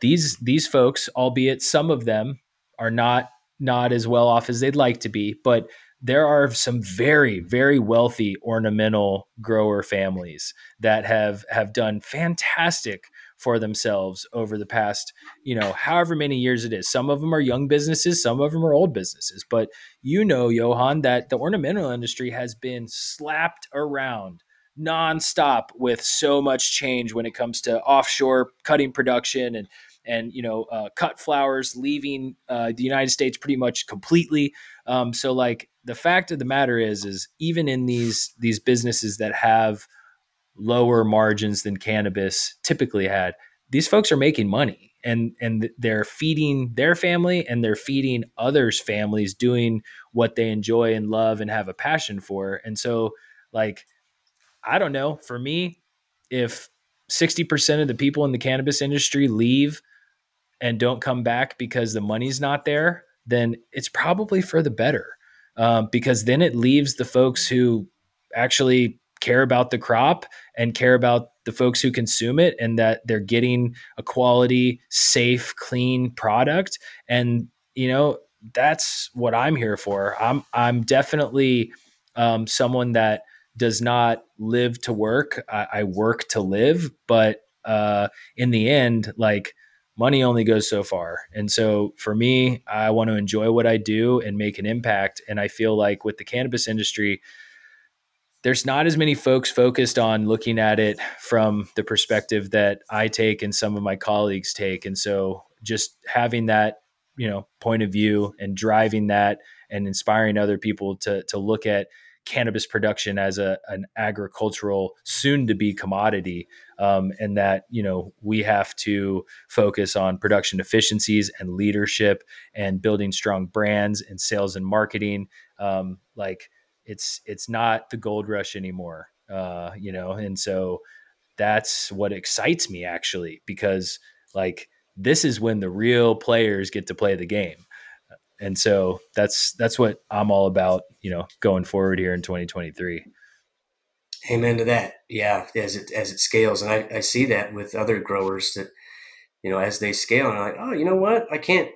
these these folks, albeit some of them are not not as well off as they'd like to be, but there are some very very wealthy ornamental grower families that have have done fantastic for themselves over the past, you know, however many years it is. Some of them are young businesses, some of them are old businesses. But you know, Johan, that the ornamental industry has been slapped around nonstop with so much change when it comes to offshore cutting production and and you know uh, cut flowers leaving uh, the United States pretty much completely. Um, so like the fact of the matter is is even in these these businesses that have lower margins than cannabis typically had, these folks are making money and and they're feeding their family and they're feeding others families doing what they enjoy and love and have a passion for and so like i don't know for me if 60% of the people in the cannabis industry leave and don't come back because the money's not there then it's probably for the better um, because then it leaves the folks who actually care about the crop and care about the folks who consume it and that they're getting a quality, safe, clean product. And, you know, that's what I'm here for. I'm, I'm definitely um, someone that does not live to work. I, I work to live, but uh, in the end, like money only goes so far. And so for me, I want to enjoy what I do and make an impact. And I feel like with the cannabis industry, there's not as many folks focused on looking at it from the perspective that I take and some of my colleagues take. And so just having that, you know, point of view and driving that and inspiring other people to to look at cannabis production as a an agricultural soon to be commodity um, and that you know we have to focus on production efficiencies and leadership and building strong brands and sales and marketing. Um, like it's it's not the gold rush anymore uh, you know and so that's what excites me actually because like this is when the real players get to play the game and so that's that's what i'm all about you know going forward here in 2023 amen to that yeah as it as it scales and i, I see that with other growers that you know as they scale and I'm like oh you know what i can't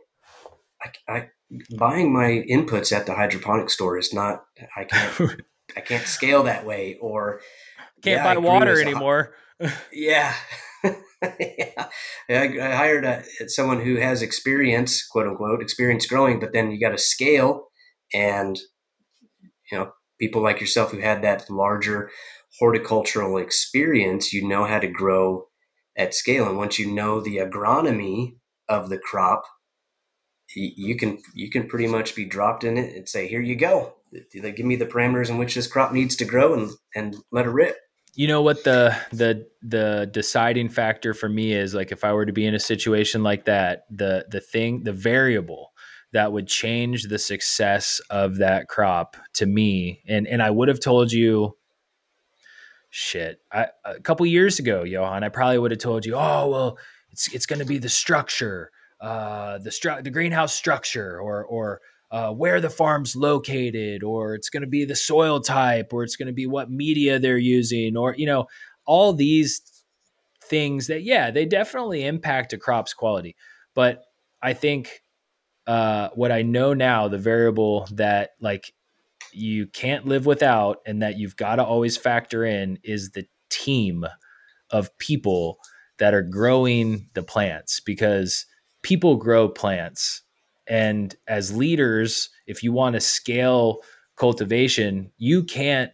I, I buying my inputs at the hydroponic store is not I can't I can't scale that way or can't yeah, buy water anymore. yeah. yeah. I, hired a, someone who has experience, quote unquote, experience growing, but then you got to scale and you know, people like yourself who had that larger horticultural experience, you know how to grow at scale. And once you know the agronomy of the crop, you can you can pretty much be dropped in it and say, "Here you go." Give me the parameters in which this crop needs to grow, and and let it rip. You know what the the the deciding factor for me is like if I were to be in a situation like that, the the thing, the variable that would change the success of that crop to me, and and I would have told you shit I, a couple years ago johan i probably would have told you oh well it's it's going to be the structure uh, the stru- the greenhouse structure or or uh, where the farm's located, or it's going to be the soil type, or it's going to be what media they're using, or you know all these things that yeah they definitely impact a crop's quality. But I think uh, what I know now, the variable that like you can't live without, and that you've got to always factor in is the team of people that are growing the plants because people grow plants. And as leaders, if you want to scale cultivation, you can't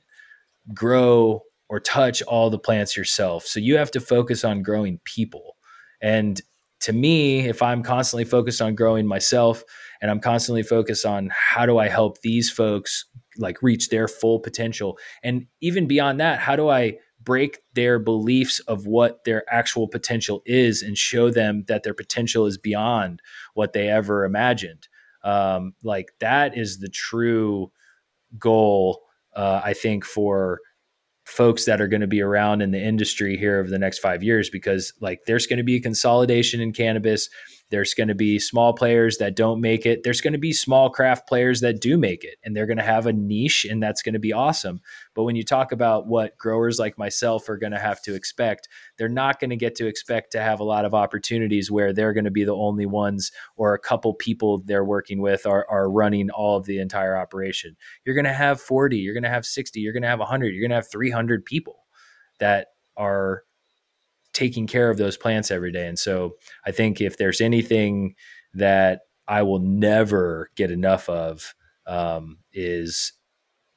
grow or touch all the plants yourself. So you have to focus on growing people. And to me, if I'm constantly focused on growing myself and I'm constantly focused on how do I help these folks like reach their full potential and even beyond that, how do I break their beliefs of what their actual potential is and show them that their potential is beyond what they ever imagined. Um, like that is the true goal, uh, I think, for folks that are going to be around in the industry here over the next five years because like there's going to be a consolidation in cannabis there's going to be small players that don't make it. There's going to be small craft players that do make it, and they're going to have a niche, and that's going to be awesome. But when you talk about what growers like myself are going to have to expect, they're not going to get to expect to have a lot of opportunities where they're going to be the only ones or a couple people they're working with are, are running all of the entire operation. You're going to have 40, you're going to have 60, you're going to have 100, you're going to have 300 people that are taking care of those plants every day. And so I think if there's anything that I will never get enough of um, is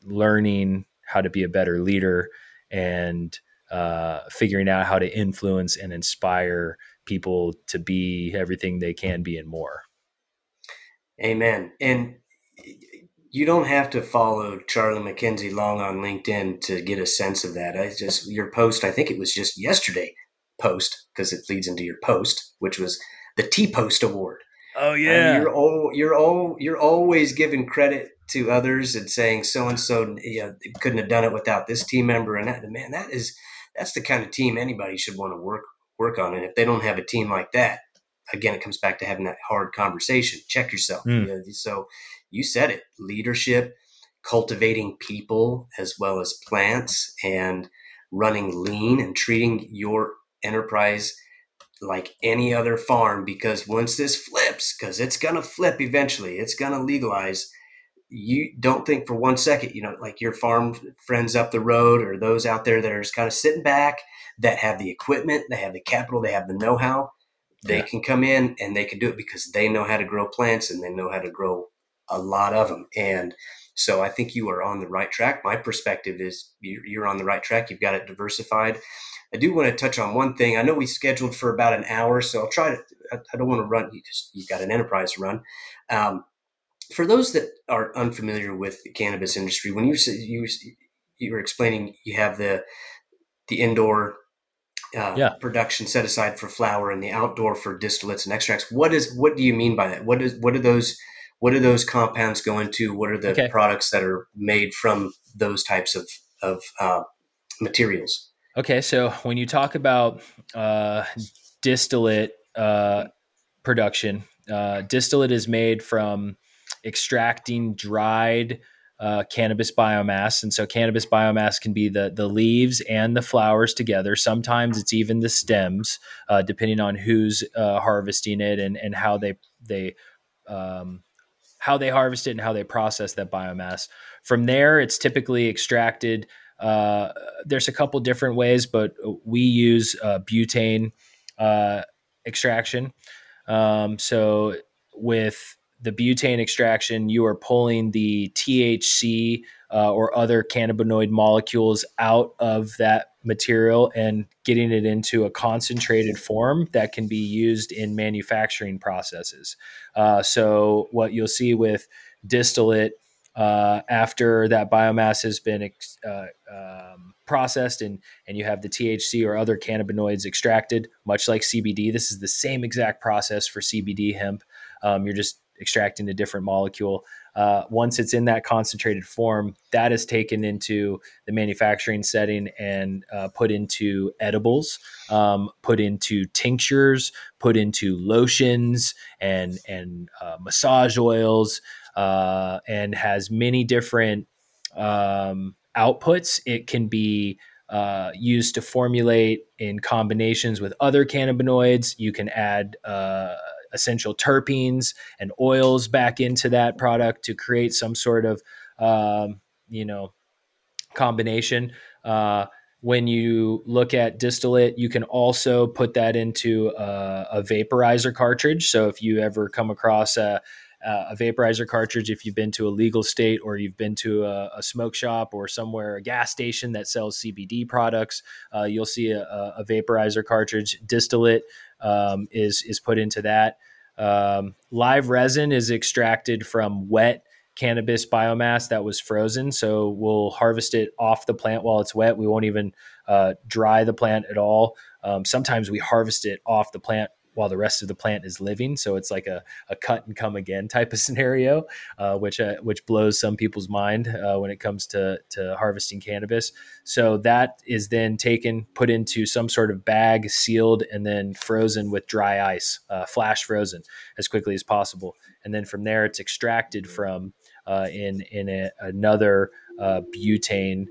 learning how to be a better leader and uh, figuring out how to influence and inspire people to be everything they can be and more. Amen. And you don't have to follow Charlie McKenzie long on LinkedIn to get a sense of that. I just your post, I think it was just yesterday, post because it leads into your post, which was the T Post Award. Oh yeah, you're all you're all you're always giving credit to others and saying so and so couldn't have done it without this team member and that man that is that's the kind of team anybody should want to work work on and if they don't have a team like that again it comes back to having that hard conversation check yourself mm. you know, so you said it leadership cultivating people as well as plants and running lean and treating your enterprise like any other farm because once this flips because it's going to flip eventually it's going to legalize you don't think for one second, you know, like your farm friends up the road or those out there that are just kind of sitting back that have the equipment, they have the capital, they have the know how. They yeah. can come in and they can do it because they know how to grow plants and they know how to grow a lot of them. And so I think you are on the right track. My perspective is you're on the right track. You've got it diversified. I do want to touch on one thing. I know we scheduled for about an hour, so I'll try to. I don't want to run because you've got an enterprise to run. Um, for those that are unfamiliar with the cannabis industry, when you you you were explaining, you have the the indoor uh, yeah. production set aside for flower and the outdoor for distillates and extracts. What is what do you mean by that? What is what are those what do those compounds go into? What are the okay. products that are made from those types of of uh, materials? Okay, so when you talk about uh, distillate uh, production, uh, distillate is made from extracting dried uh, cannabis biomass. And so cannabis biomass can be the the leaves and the flowers together. Sometimes it's even the stems, uh, depending on who's uh, harvesting it and and how they they um, how they harvest it and how they process that biomass. From there, it's typically extracted. Uh, there's a couple different ways, but we use uh, butane uh, extraction. Um, so with the butane extraction, you are pulling the THC uh, or other cannabinoid molecules out of that material and getting it into a concentrated form that can be used in manufacturing processes. Uh, so, what you'll see with distillate uh, after that biomass has been uh, um, processed and, and you have the THC or other cannabinoids extracted, much like CBD. This is the same exact process for CBD hemp. Um, you're just extracting a different molecule. Uh, once it's in that concentrated form, that is taken into the manufacturing setting and uh, put into edibles, um, put into tinctures, put into lotions and and uh, massage oils, uh, and has many different um, outputs. It can be uh, used to formulate in combinations with other cannabinoids. You can add uh, essential terpenes and oils back into that product to create some sort of um, you know combination. Uh, when you look at distillate, you can also put that into a, a vaporizer cartridge. So if you ever come across a, a vaporizer cartridge if you've been to a legal state or you've been to a, a smoke shop or somewhere a gas station that sells CBD products. Uh, you'll see a, a, vaporizer cartridge distillate um, is is put into that. Um, live resin is extracted from wet cannabis biomass that was frozen. So we'll harvest it off the plant while it's wet. We won't even uh, dry the plant at all. Um, sometimes we harvest it off the plant while the rest of the plant is living. So it's like a, a cut and come again type of scenario, uh, which uh, which blows some people's mind uh, when it comes to to harvesting cannabis. So that is then taken, put into some sort of bag, sealed, and then frozen with dry ice, uh, flash frozen as quickly as possible. And then from there, it's extracted from uh, in in a, another uh, butane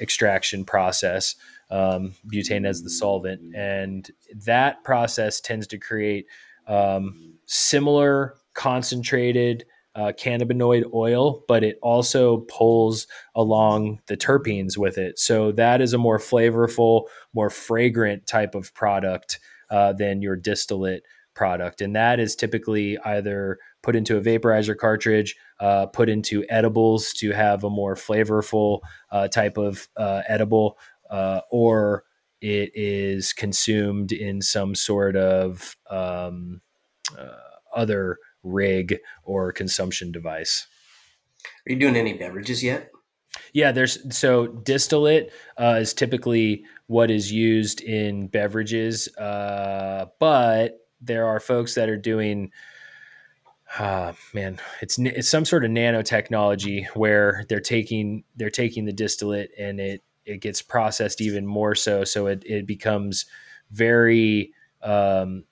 extraction process um, butane as the solvent. And that process tends to create um, similar concentrated uh, cannabinoid oil, but it also pulls along the terpenes with it. So that is a more flavorful, more fragrant type of product uh, than your distillate product. And that is typically either put into a vaporizer cartridge, uh, put into edibles to have a more flavorful uh, type of uh, edible, uh, or it is consumed in some sort of um, uh, other rig or consumption device. Are you doing any beverages yet? Yeah, there's so distillate uh, is typically what is used in beverages, uh, but there are folks that are doing uh, man, it's it's some sort of nanotechnology where they're taking they're taking the distillate and it it gets processed even more so, so it it becomes very um,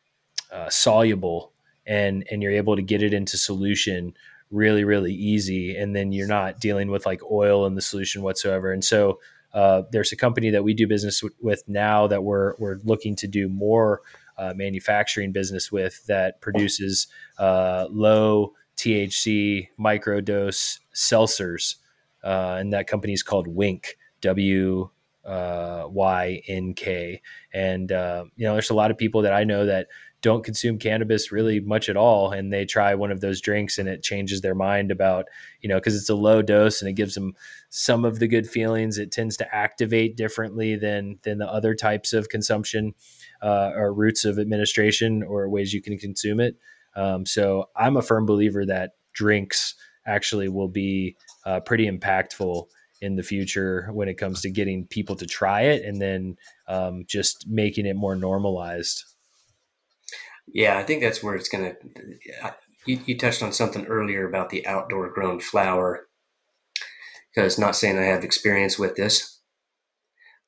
uh, soluble and and you're able to get it into solution really really easy, and then you're not dealing with like oil in the solution whatsoever. And so uh, there's a company that we do business with now that we're we're looking to do more uh, manufacturing business with that produces uh, low THC microdose seltzers, uh, and that company is called Wynk W uh, Y N K. And uh, you know, there's a lot of people that I know that don't consume cannabis really much at all and they try one of those drinks and it changes their mind about you know because it's a low dose and it gives them some of the good feelings it tends to activate differently than than the other types of consumption uh, or routes of administration or ways you can consume it. Um, so I'm a firm believer that drinks actually will be uh, pretty impactful in the future when it comes to getting people to try it and then um, just making it more normalized. Yeah, I think that's where it's going to. You, you touched on something earlier about the outdoor grown flower. Because not saying I have experience with this,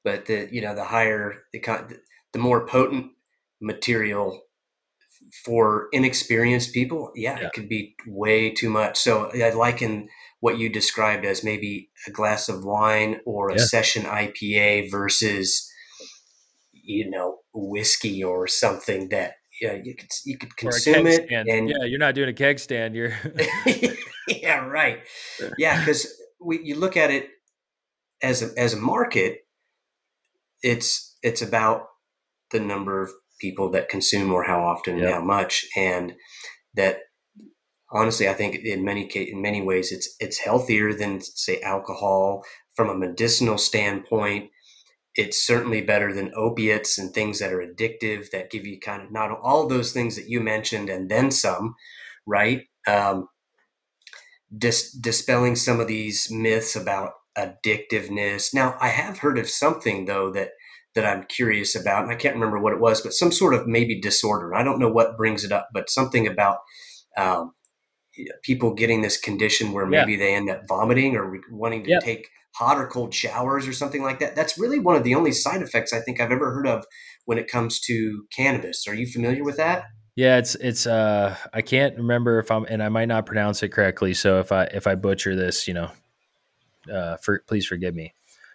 but the you know the higher the the more potent material for inexperienced people, yeah, yeah, it could be way too much. So I liken what you described as maybe a glass of wine or a session IPA versus, you know, whiskey or something that yeah you could you could consume it stand. and yeah you're not doing a keg stand you're yeah right. Yeah because we you look at it as a as a market it's it's about the number of people that consume or how often and how much and that honestly i think in many in many ways it's it's healthier than say alcohol. From a medicinal standpoint it's certainly better than opiates and things that are addictive that give you kind of not all those things that you mentioned and then some right? Um, dis- dispelling some of these myths about addictiveness. Now i have heard of something though that that I'm curious about, and I can't remember what it was, but some sort of maybe disorder. I don't know what brings it up, but something about um, people getting this condition where maybe yeah. they end up vomiting or wanting to yep. take hot or cold showers or something like that. That's really one of the only side effects I think I've ever heard of when it comes to cannabis. Are you familiar with that? Yeah, it's it's uh I can't remember if I'm and I might not pronounce it correctly. So if I if I butcher this, you know, uh for please forgive me.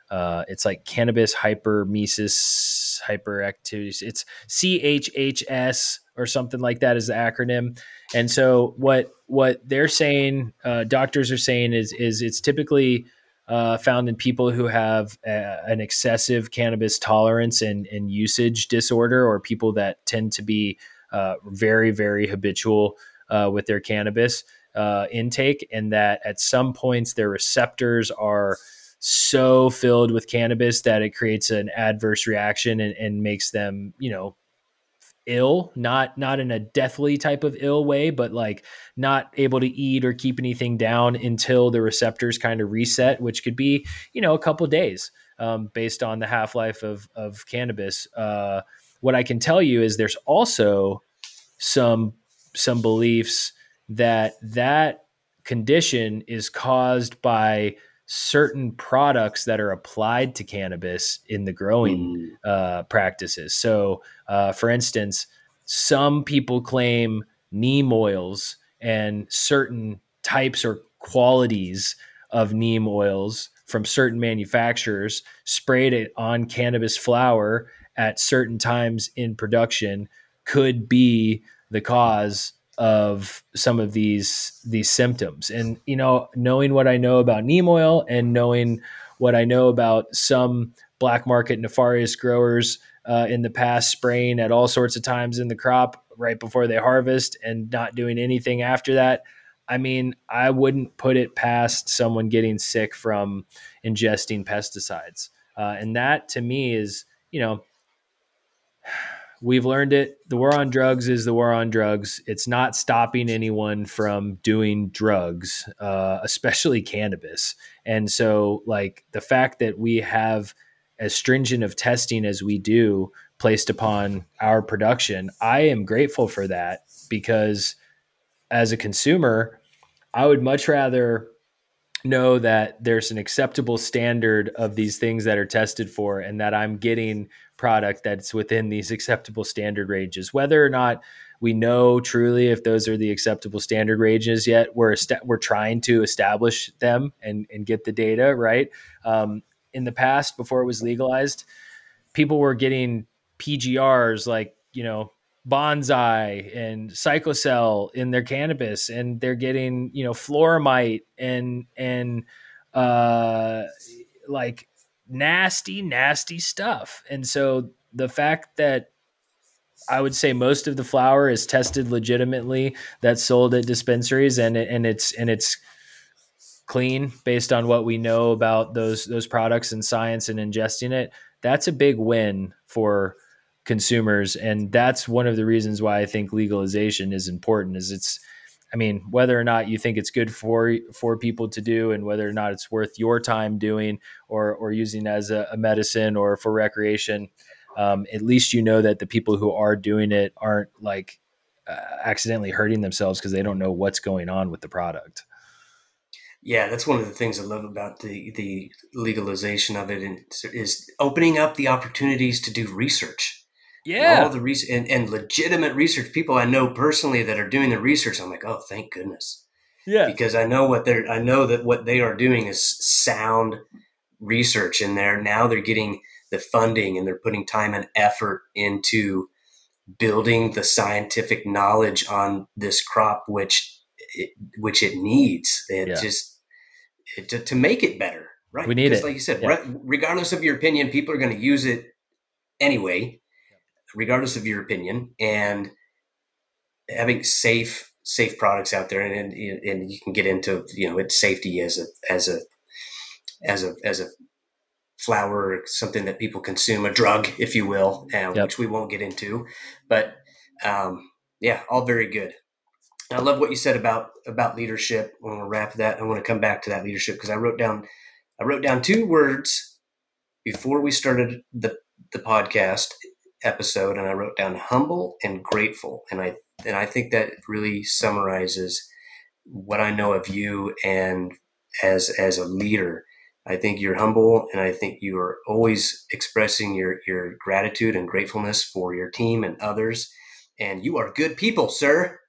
Uh, it's like cannabis hypermesis hyperactivities. It's CHHS or something like that is the acronym. And so what what they're saying, uh, doctors are saying is is it's typically uh, found in people who have a, an excessive cannabis tolerance and, and usage disorder, or people that tend to be uh, very very habitual uh, with their cannabis uh, intake, and that at some points their receptors are so filled with cannabis that it creates an adverse reaction and, and makes them, you know, ill not not in a deathly type of ill way but like not able to eat or keep anything down until the receptors kind of reset which could be you know a couple days um, based on the half-life of of cannabis. Uh, what i can tell you is there's also some some beliefs that that condition is caused by certain products that are applied to cannabis in the growing mm. uh, practices. So, uh, for instance, some people claim neem oils and certain types or qualities of neem oils from certain manufacturers sprayed it on cannabis flower at certain times in production could be the cause of some of these these symptoms. And you know, knowing what I know about neem oil and knowing what I know about some black market nefarious growers uh, in the past, spraying at all sorts of times in the crop right before they harvest and not doing anything after that. I mean, I wouldn't put it past someone getting sick from ingesting pesticides. Uh, and that to me is, you know, We've learned it. The war on drugs is the war on drugs. It's not stopping anyone from doing drugs, uh, especially cannabis. And so, like the fact that we have as stringent of testing as we do placed upon our production, I am grateful for that because as a consumer, I would much rather know that there's an acceptable standard of these things that are tested for and that I'm getting product that's within these acceptable standard ranges. Whether or not we know truly if those are the acceptable standard ranges yet we're est- we're trying to establish them and and get the data right? Um, in the past before it was legalized people were getting PGRs like you know Bonzi and Cycocel in their cannabis and they're getting you know floramite and and uh like nasty nasty stuff. And so the fact that i would say most of the flower is tested legitimately that's sold at dispensaries and it, and it's and it's clean based on what we know about those those products and science and ingesting it that's a big win for consumers. And that's one of the reasons why i think legalization is important is it's i mean whether or not you think it's good for for people to do and whether or not it's worth your time doing or or using as a, a medicine or for recreation um, at least you know that the people who are doing it aren't like uh, accidentally hurting themselves because they don't know what's going on with the product yeah, that's one of the things I love about the the legalization of it, and is opening up the opportunities to do research. Yeah. All the research and, and legitimate research people I know personally that are doing the research. I'm like, oh, thank goodness. Yeah. Because I know what they're, I know that what they are doing is sound research in there. Now they're getting the funding and they're putting time and effort into building the scientific knowledge on this crop, which, it, which it needs. It yeah. just, it, to, to make it better. Right. We need it. Like you said, yeah. regardless of your opinion, people are going to use it anyway regardless of your opinion, and having safe safe products out there, and and, and you can get into you know its safety as a as a as a as a flower, something that people consume, a drug, if you will, uh, yep. which we won't get into, but um, yeah, all very good. I love what you said about about leadership. I want to wrap that. I want to come back to that leadership because I wrote down I wrote down two words before we started the the podcast episode and I wrote down humble and grateful. And I and I think that really summarizes what I know of you and as as a leader. I think you're humble and I think you are always expressing your your gratitude and gratefulness for your team and others. And you are good people, sir.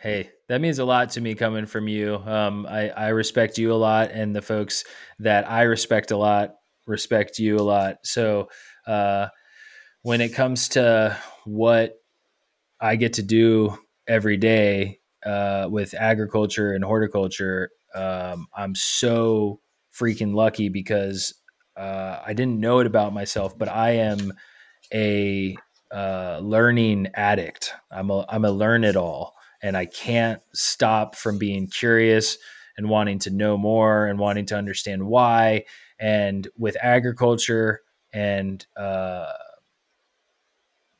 Hey, that means a lot to me coming from you. Um, I, I respect you a lot, and the folks that I respect a lot respect you a lot. So, uh, when it comes to what I get to do every day uh, with agriculture and horticulture, um, I'm so freaking lucky because uh, I didn't know it about myself, but I am a uh, learning addict. I'm a I'm a learn it all, and I can't stop from being curious and wanting to know more and wanting to understand why. And with agriculture and uh,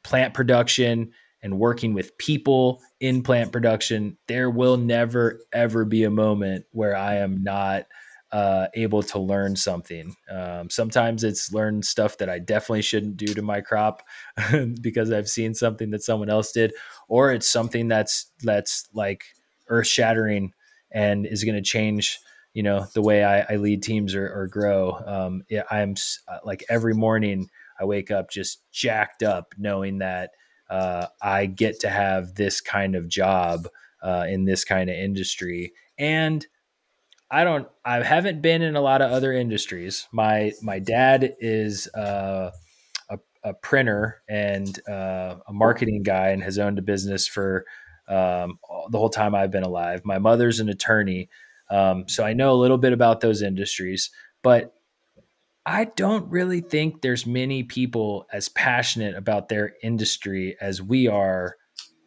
plant production and working with people in plant production, there will never, ever be a moment where I am not uh, able to learn something. Um, sometimes it's learn stuff that I definitely shouldn't do to my crop because I've seen something that someone else did, or it's something that's that's like earth shattering and is going to change you know the way I, I lead teams or, or grow. Um, I'm uh, like every morning I wake up just jacked up knowing that uh, I get to have this kind of job uh, in this kind of industry. And I don't, I haven't been in a lot of other industries. My, my dad is uh, a, a, printer and uh, a marketing guy and has owned a business for um, the whole time I've been alive. My mother's an attorney. Um, so I know a little bit about those industries, but I don't really think there's many people as passionate about their industry as we are,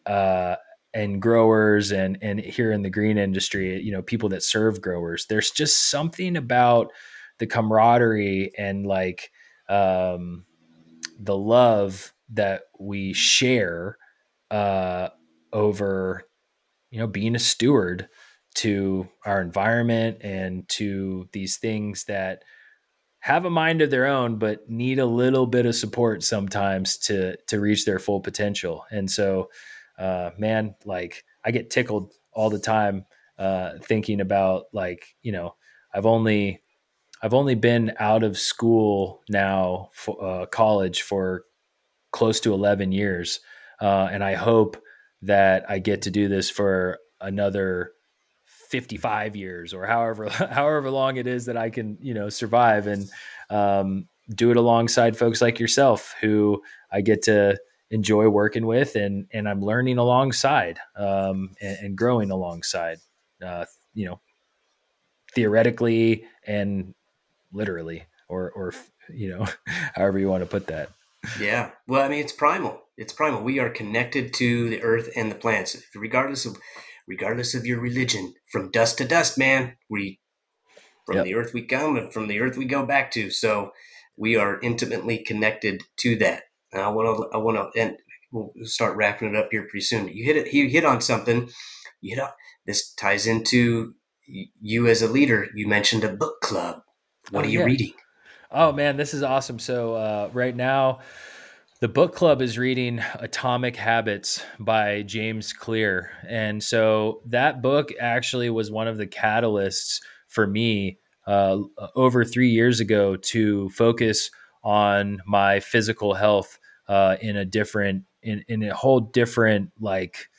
uh, and growers and and here in the green industry, you know, people that serve growers. There's just something about the camaraderie and like um, the love that we share uh, over, you know, being a steward to our environment and to these things that have a mind of their own, but need a little bit of support sometimes to to reach their full potential. And so, uh, man, like I get tickled all the time uh, thinking about like you know I've only I've only been out of school now for uh, college for close to 11 years. Uh, and I hope that I get to do this for another 55 years or however, however long it is that I can, you know, survive and um, do it alongside folks like yourself who I get to enjoy working with and, and I'm learning alongside um, and, and, growing alongside, uh, you know, theoretically and literally or or you know however you want to put that. Yeah. Well i mean it's primal. It's primal. We are connected to the earth and the plants. Regardless of regardless of your religion from dust to dust man we from yep. the earth we come and from the earth we go back to so we are intimately connected to that and i want to i want to and we'll start wrapping it up here pretty soon you hit it you hit on something you know this ties into you as a leader you mentioned a book club what oh, are you yeah. reading? Oh man, this is awesome. So uh, right now, the book club is reading Atomic Habits by James Clear, and so that book actually was one of the catalysts for me uh, over three years ago to focus on my physical health uh, in a different in, in a whole different like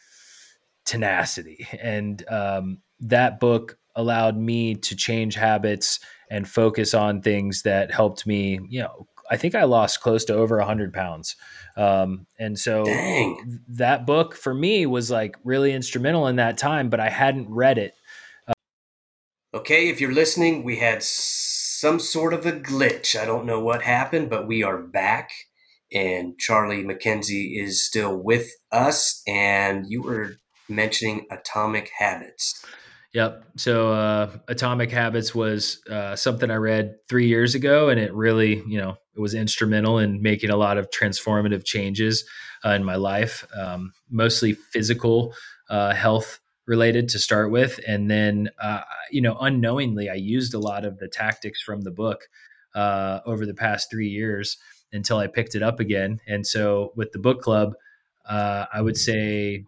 tenacity. And um, that book allowed me to change habits and focus on things that helped me, you know, I think I lost close to over a 100 pounds. Um, and so Dang. that book for me was like really instrumental in that time, but I hadn't read it. Uh, okay, if you're listening, we had some sort of a glitch. I don't know what happened, but we are back. And Charlie McKenzie is still with us. And you were mentioning atomic habits. Yep. So uh, Atomic Habits was uh, something I read three years ago, and it really, you know, it was instrumental in making a lot of transformative changes uh, in my life, um, mostly physical uh, health related to start with, and then, uh, you know, unknowingly, I used a lot of the tactics from the book uh, over the past three years until I picked it up again. And so with the book club, I would say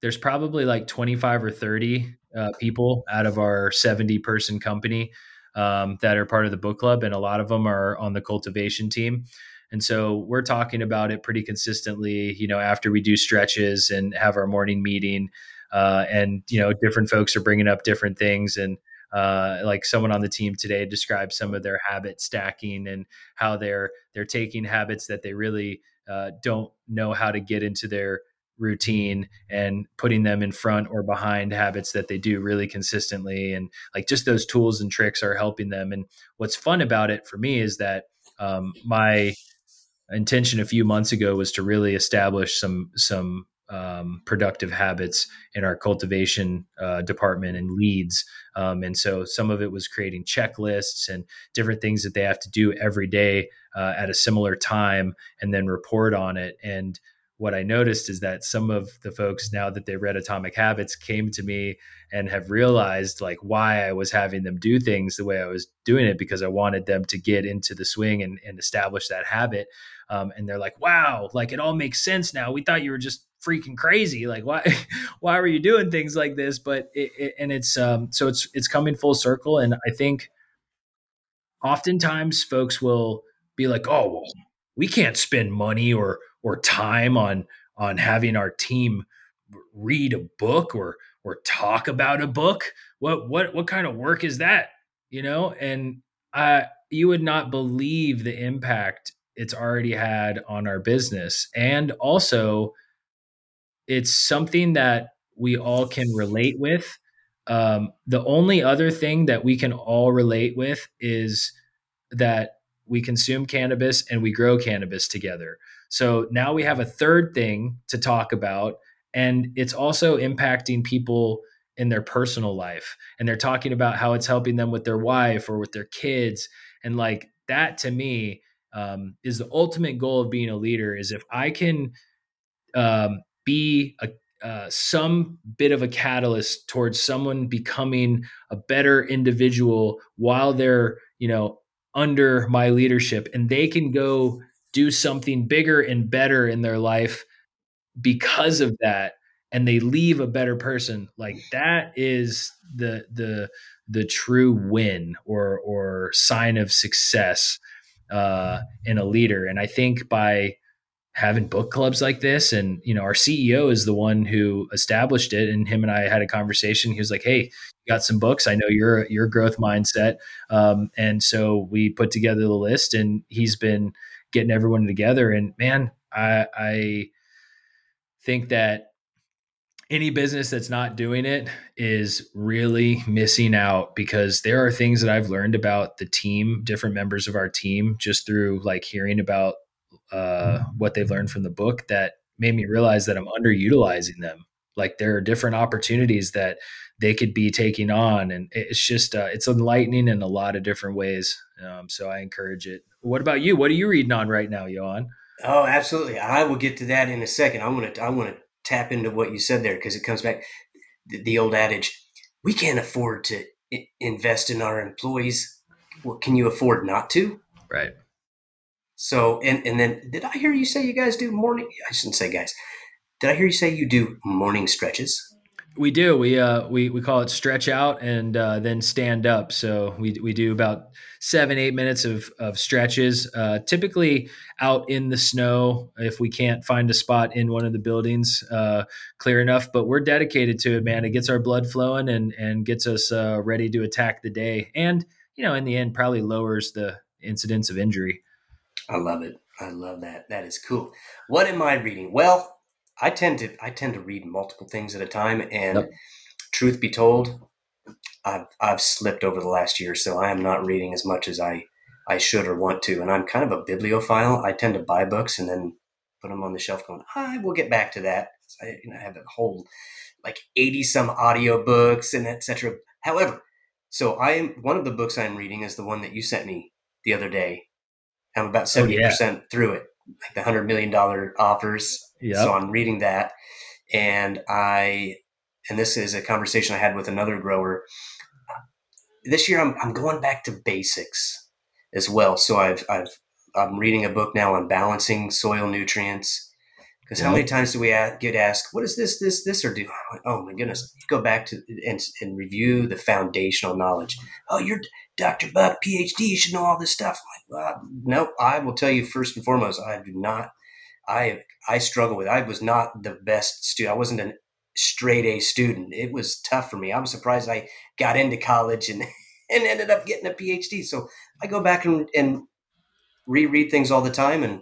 there's probably like 25 or 30 uh, people out of our 70 person company um, that are part of the book club, and a lot of them are on the cultivation team. And so we're talking about it pretty consistently, you know, after we do stretches and have our morning meeting. Uh, and, you know, different folks are bringing up different things. And uh, like someone on the team today described some of their habit stacking and how they're they're taking habits that they really uh, don't know how to get into their routine and putting them in front or behind habits that they do really consistently and like just those tools and tricks are helping them and what's fun about it for me is that um, my intention a few months ago was to really establish some some um, productive habits in our cultivation uh, department and leads. Um, and so some of it was creating checklists and different things that they have to do every day uh, at a similar time and then report on it. And what I noticed is that some of the folks, now that they read Atomic Habits, came to me and have realized like why I was having them do things the way I was doing it because I wanted them to get into the swing and, and establish that habit. Um, and they're like, wow, like it all makes sense now. We thought you were just freaking crazy. Like why, why were you doing things like this? But it, it, and it's, um, so it's, it's coming full circle. And I think oftentimes folks will be like, oh, well, we can't spend money or, or time on on having our team read a book or or talk about a book? What what what kind of work is that? You know and i you would not believe the impact it's already had on our business. And also it's something that we all can relate with. Um, the only other thing that we can all relate with is that we consume cannabis and we grow cannabis together so now we have a third thing to talk about, and it's also impacting people in their personal life. And they're talking about how it's helping them with their wife or with their kids. And like that to me um, is the ultimate goal of being a leader is if I can um, be a uh, some bit of a catalyst towards someone becoming a better individual while they're you know under my leadership and they can go do something bigger and better in their life because of that and they leave a better person like that is the the the true win or or sign of success uh, in a leader. And i think by having book clubs like this and you know our ceo is the one who established it and him and i had a conversation. He was like hey you got some books? I know you're your growth mindset. Um, and so we put together the list and he's been getting everyone together and man i i think that any business that's not doing it is really missing out because there are things that I've learned about the team, different members of our team, just through like hearing about uh, what they've learned from the book that made me realize that I'm underutilizing them. Like there are different opportunities that they could be taking on, and it's just uh, it's enlightening in a lot of different ways. Um, so I encourage it. What about you? What are you reading on right now, Johan? Oh, absolutely. I will get to that in a second. I want to I want to tap into what you said there because it comes back the, the, old adage: we can't afford to I- invest in our employees. What can you afford not to? Right. So, and and then did I hear you say you guys do morning? I shouldn't say guys. Did I hear you say you do morning stretches? We do. We uh we we call it stretch out and uh, then stand up. So we we do about seven eight minutes of of stretches. Uh, typically out in the snow if we can't find a spot in one of the buildings uh, clear enough. But we're dedicated to it, man. It gets our blood flowing and and gets us uh, ready to attack the day. And you know, in the end, probably lowers the incidence of injury. I love it. I love that. That is cool. What am I reading? Well, I tend to I tend to read multiple things at a time, and yep. truth be told, I've I've slipped over the last year, so I am not reading as much as I I should or want to. And I'm kind of a bibliophile. I tend to buy books and then put them on the shelf, going, I will get back to that. I, you know, I have a whole like eighty some audio books and etc. However, so I am one of the books I'm reading is the one that you sent me the other day. I'm about seventy oh, yeah. percent through it, like the hundred million dollar offers Yep. So I'm reading that, and I, and this is a conversation I had with another grower. This year, I'm I'm going back to basics as well. So I've I've I'm reading a book now on balancing soil nutrients. Because how many times do we get asked, "What is this, this, this, or do?" Oh my goodness! Go back to and, and review the foundational knowledge. Oh, you're Dr. Buck, PhD. You should know all this stuff. Like, well, nope. I will tell you first and foremost, I do not I I struggle with. I was not the best student. I wasn't a straight A student. It was tough for me. I'm surprised I got into college and and ended up getting a PhD. So I go back and, and reread things all the time. And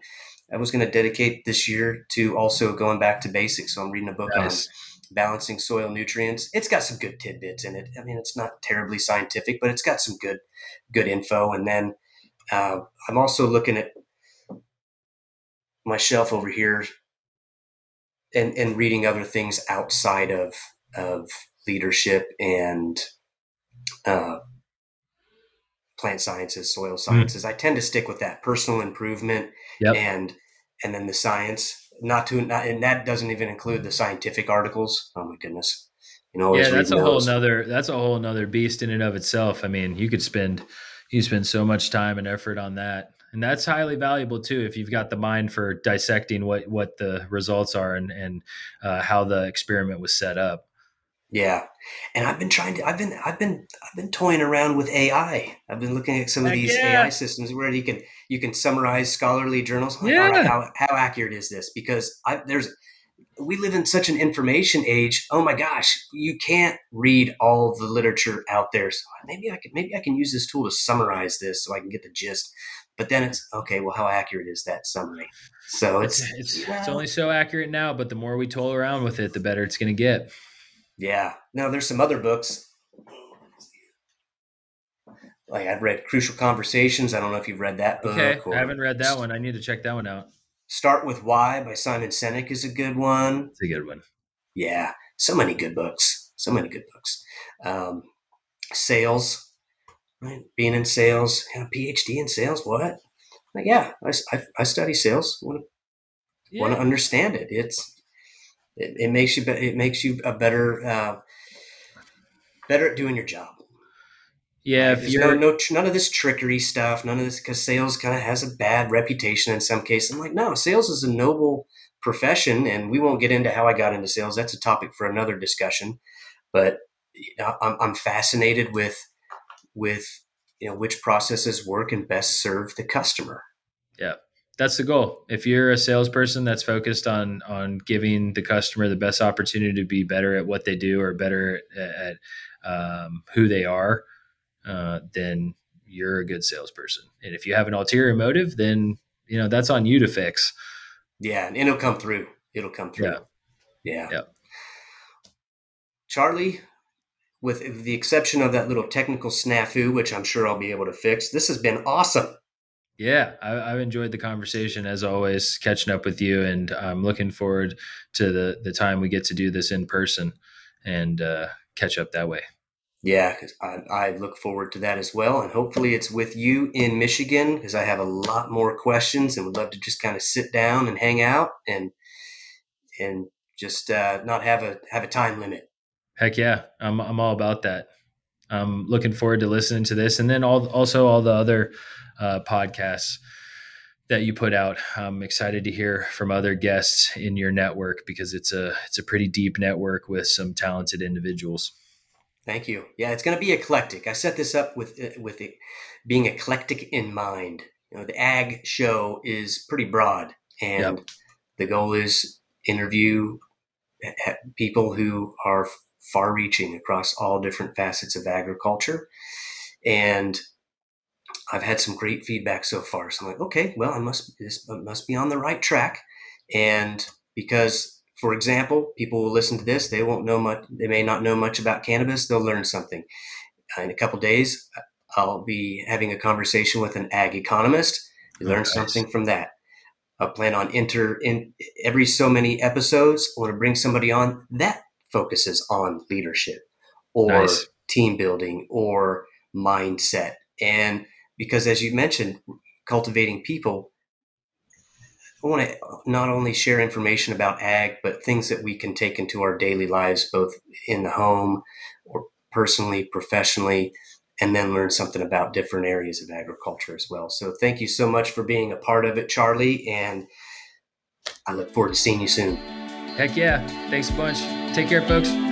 I was going to dedicate this year to also going back to basics. So I'm reading a book nice. on balancing soil nutrients. It's got some good tidbits in it. I mean, it's not terribly scientific, but it's got some good good info. And then uh, I'm also looking at my shelf over here and and reading other things outside of of leadership and uh, plant sciences, soil hmm. sciences. Mm. I tend to stick with that personal improvement yep. and and then the science. Not to not, and that doesn't even include the scientific articles. Oh my goodness, you know. Yeah, that's a whole another. That's a whole nother beast in and of itself. I mean, you could spend you spend so much time and effort on that and that's highly valuable too if you've got the mind for dissecting what what the results are and and uh, how the experiment was set up yeah and i've been trying to i've been i've been i've been toying around with ai i've been looking at some of these yeah. ai systems where you can you can summarize scholarly journals like, yeah. how, how accurate is this because I, there's we live in such an information age. Oh my gosh, you can't read all the literature out there. So maybe I can maybe I can use this tool to summarize this so I can get the gist. But then it's okay. Well, how accurate is that summary? So it's it's, it's, it's only so accurate now, but the more we toil around with it, the better it's going to get. Yeah. Now there's some other books. Like I've read Crucial Conversations. I don't know if you've read that book. Okay, I haven't read that one. I need to check that one out. Start with Why by Simon Sinek is a good one. It's a good one. Yeah, so many good books. So many good books. Um, sales right? Being in sales, know, PhD in sales, what? Like, yeah, I, I, I study sales. Want to yeah. want to understand it. It's it, it makes you be, it makes you a better uh, better at doing your job. Yeah, if you're no, no none of this trickery stuff, none of this because sales kind of has a bad reputation in some cases. I'm like, no, sales is a noble profession, and we won't get into how I got into sales. That's a topic for another discussion. But I'm, I'm fascinated with with you know which processes work and best serve the customer. Yeah, that's the goal. If you're a salesperson that's focused on on giving the customer the best opportunity to be better at what they do or better at, at um, who they are uh, then you're a good salesperson. And if you have an ulterior motive, then you know that's on you to fix. Yeah, and it'll come through. It'll come through. Yeah. Yeah. yeah. Charlie, with the exception of that little technical snafu, which I'm sure I'll be able to fix, this has been awesome. Yeah, I, have enjoyed the conversation as always, catching up with you, and I'm looking forward to the the time we get to do this in person and uh, catch up that way. Yeah, I, I look forward to that as well. And hopefully it's with you in Michigan because I have a lot more questions and would love to just kind of sit down and hang out and and just uh, not have a have a time limit. Heck yeah, I'm I'm all about that. I'm looking forward to listening to this, and then all also all the other uh, podcasts that you put out. I'm excited to hear from other guests in your network because it's a it's a pretty deep network with some talented individuals. Thank you. Yeah, it's going to be eclectic. I set this up with uh, with it being eclectic in mind. You know, the ag show is pretty broad, and yep. the goal is interview people who are far-reaching across all different facets of agriculture. And I've had some great feedback so far. So I'm like, okay, well, I must this must be on the right track, and because for example, people will listen to this. They won't know much. They may not know much about cannabis. They'll learn something. In a couple days, I'll be having a conversation with an ag economist. You learn nice. something from that. I plan on enter in every so many episodes. I want to bring somebody on that focuses on leadership or nice. team building or mindset. And because, as you mentioned, cultivating people, I want to not only share information about ag, but things that we can take into our daily lives, both in the home or personally, professionally, and then learn something about different areas of agriculture as well. So thank you so much for being a part of it, Charlie, and I look forward to seeing you soon. Heck yeah. Thanks a bunch. Take care, folks.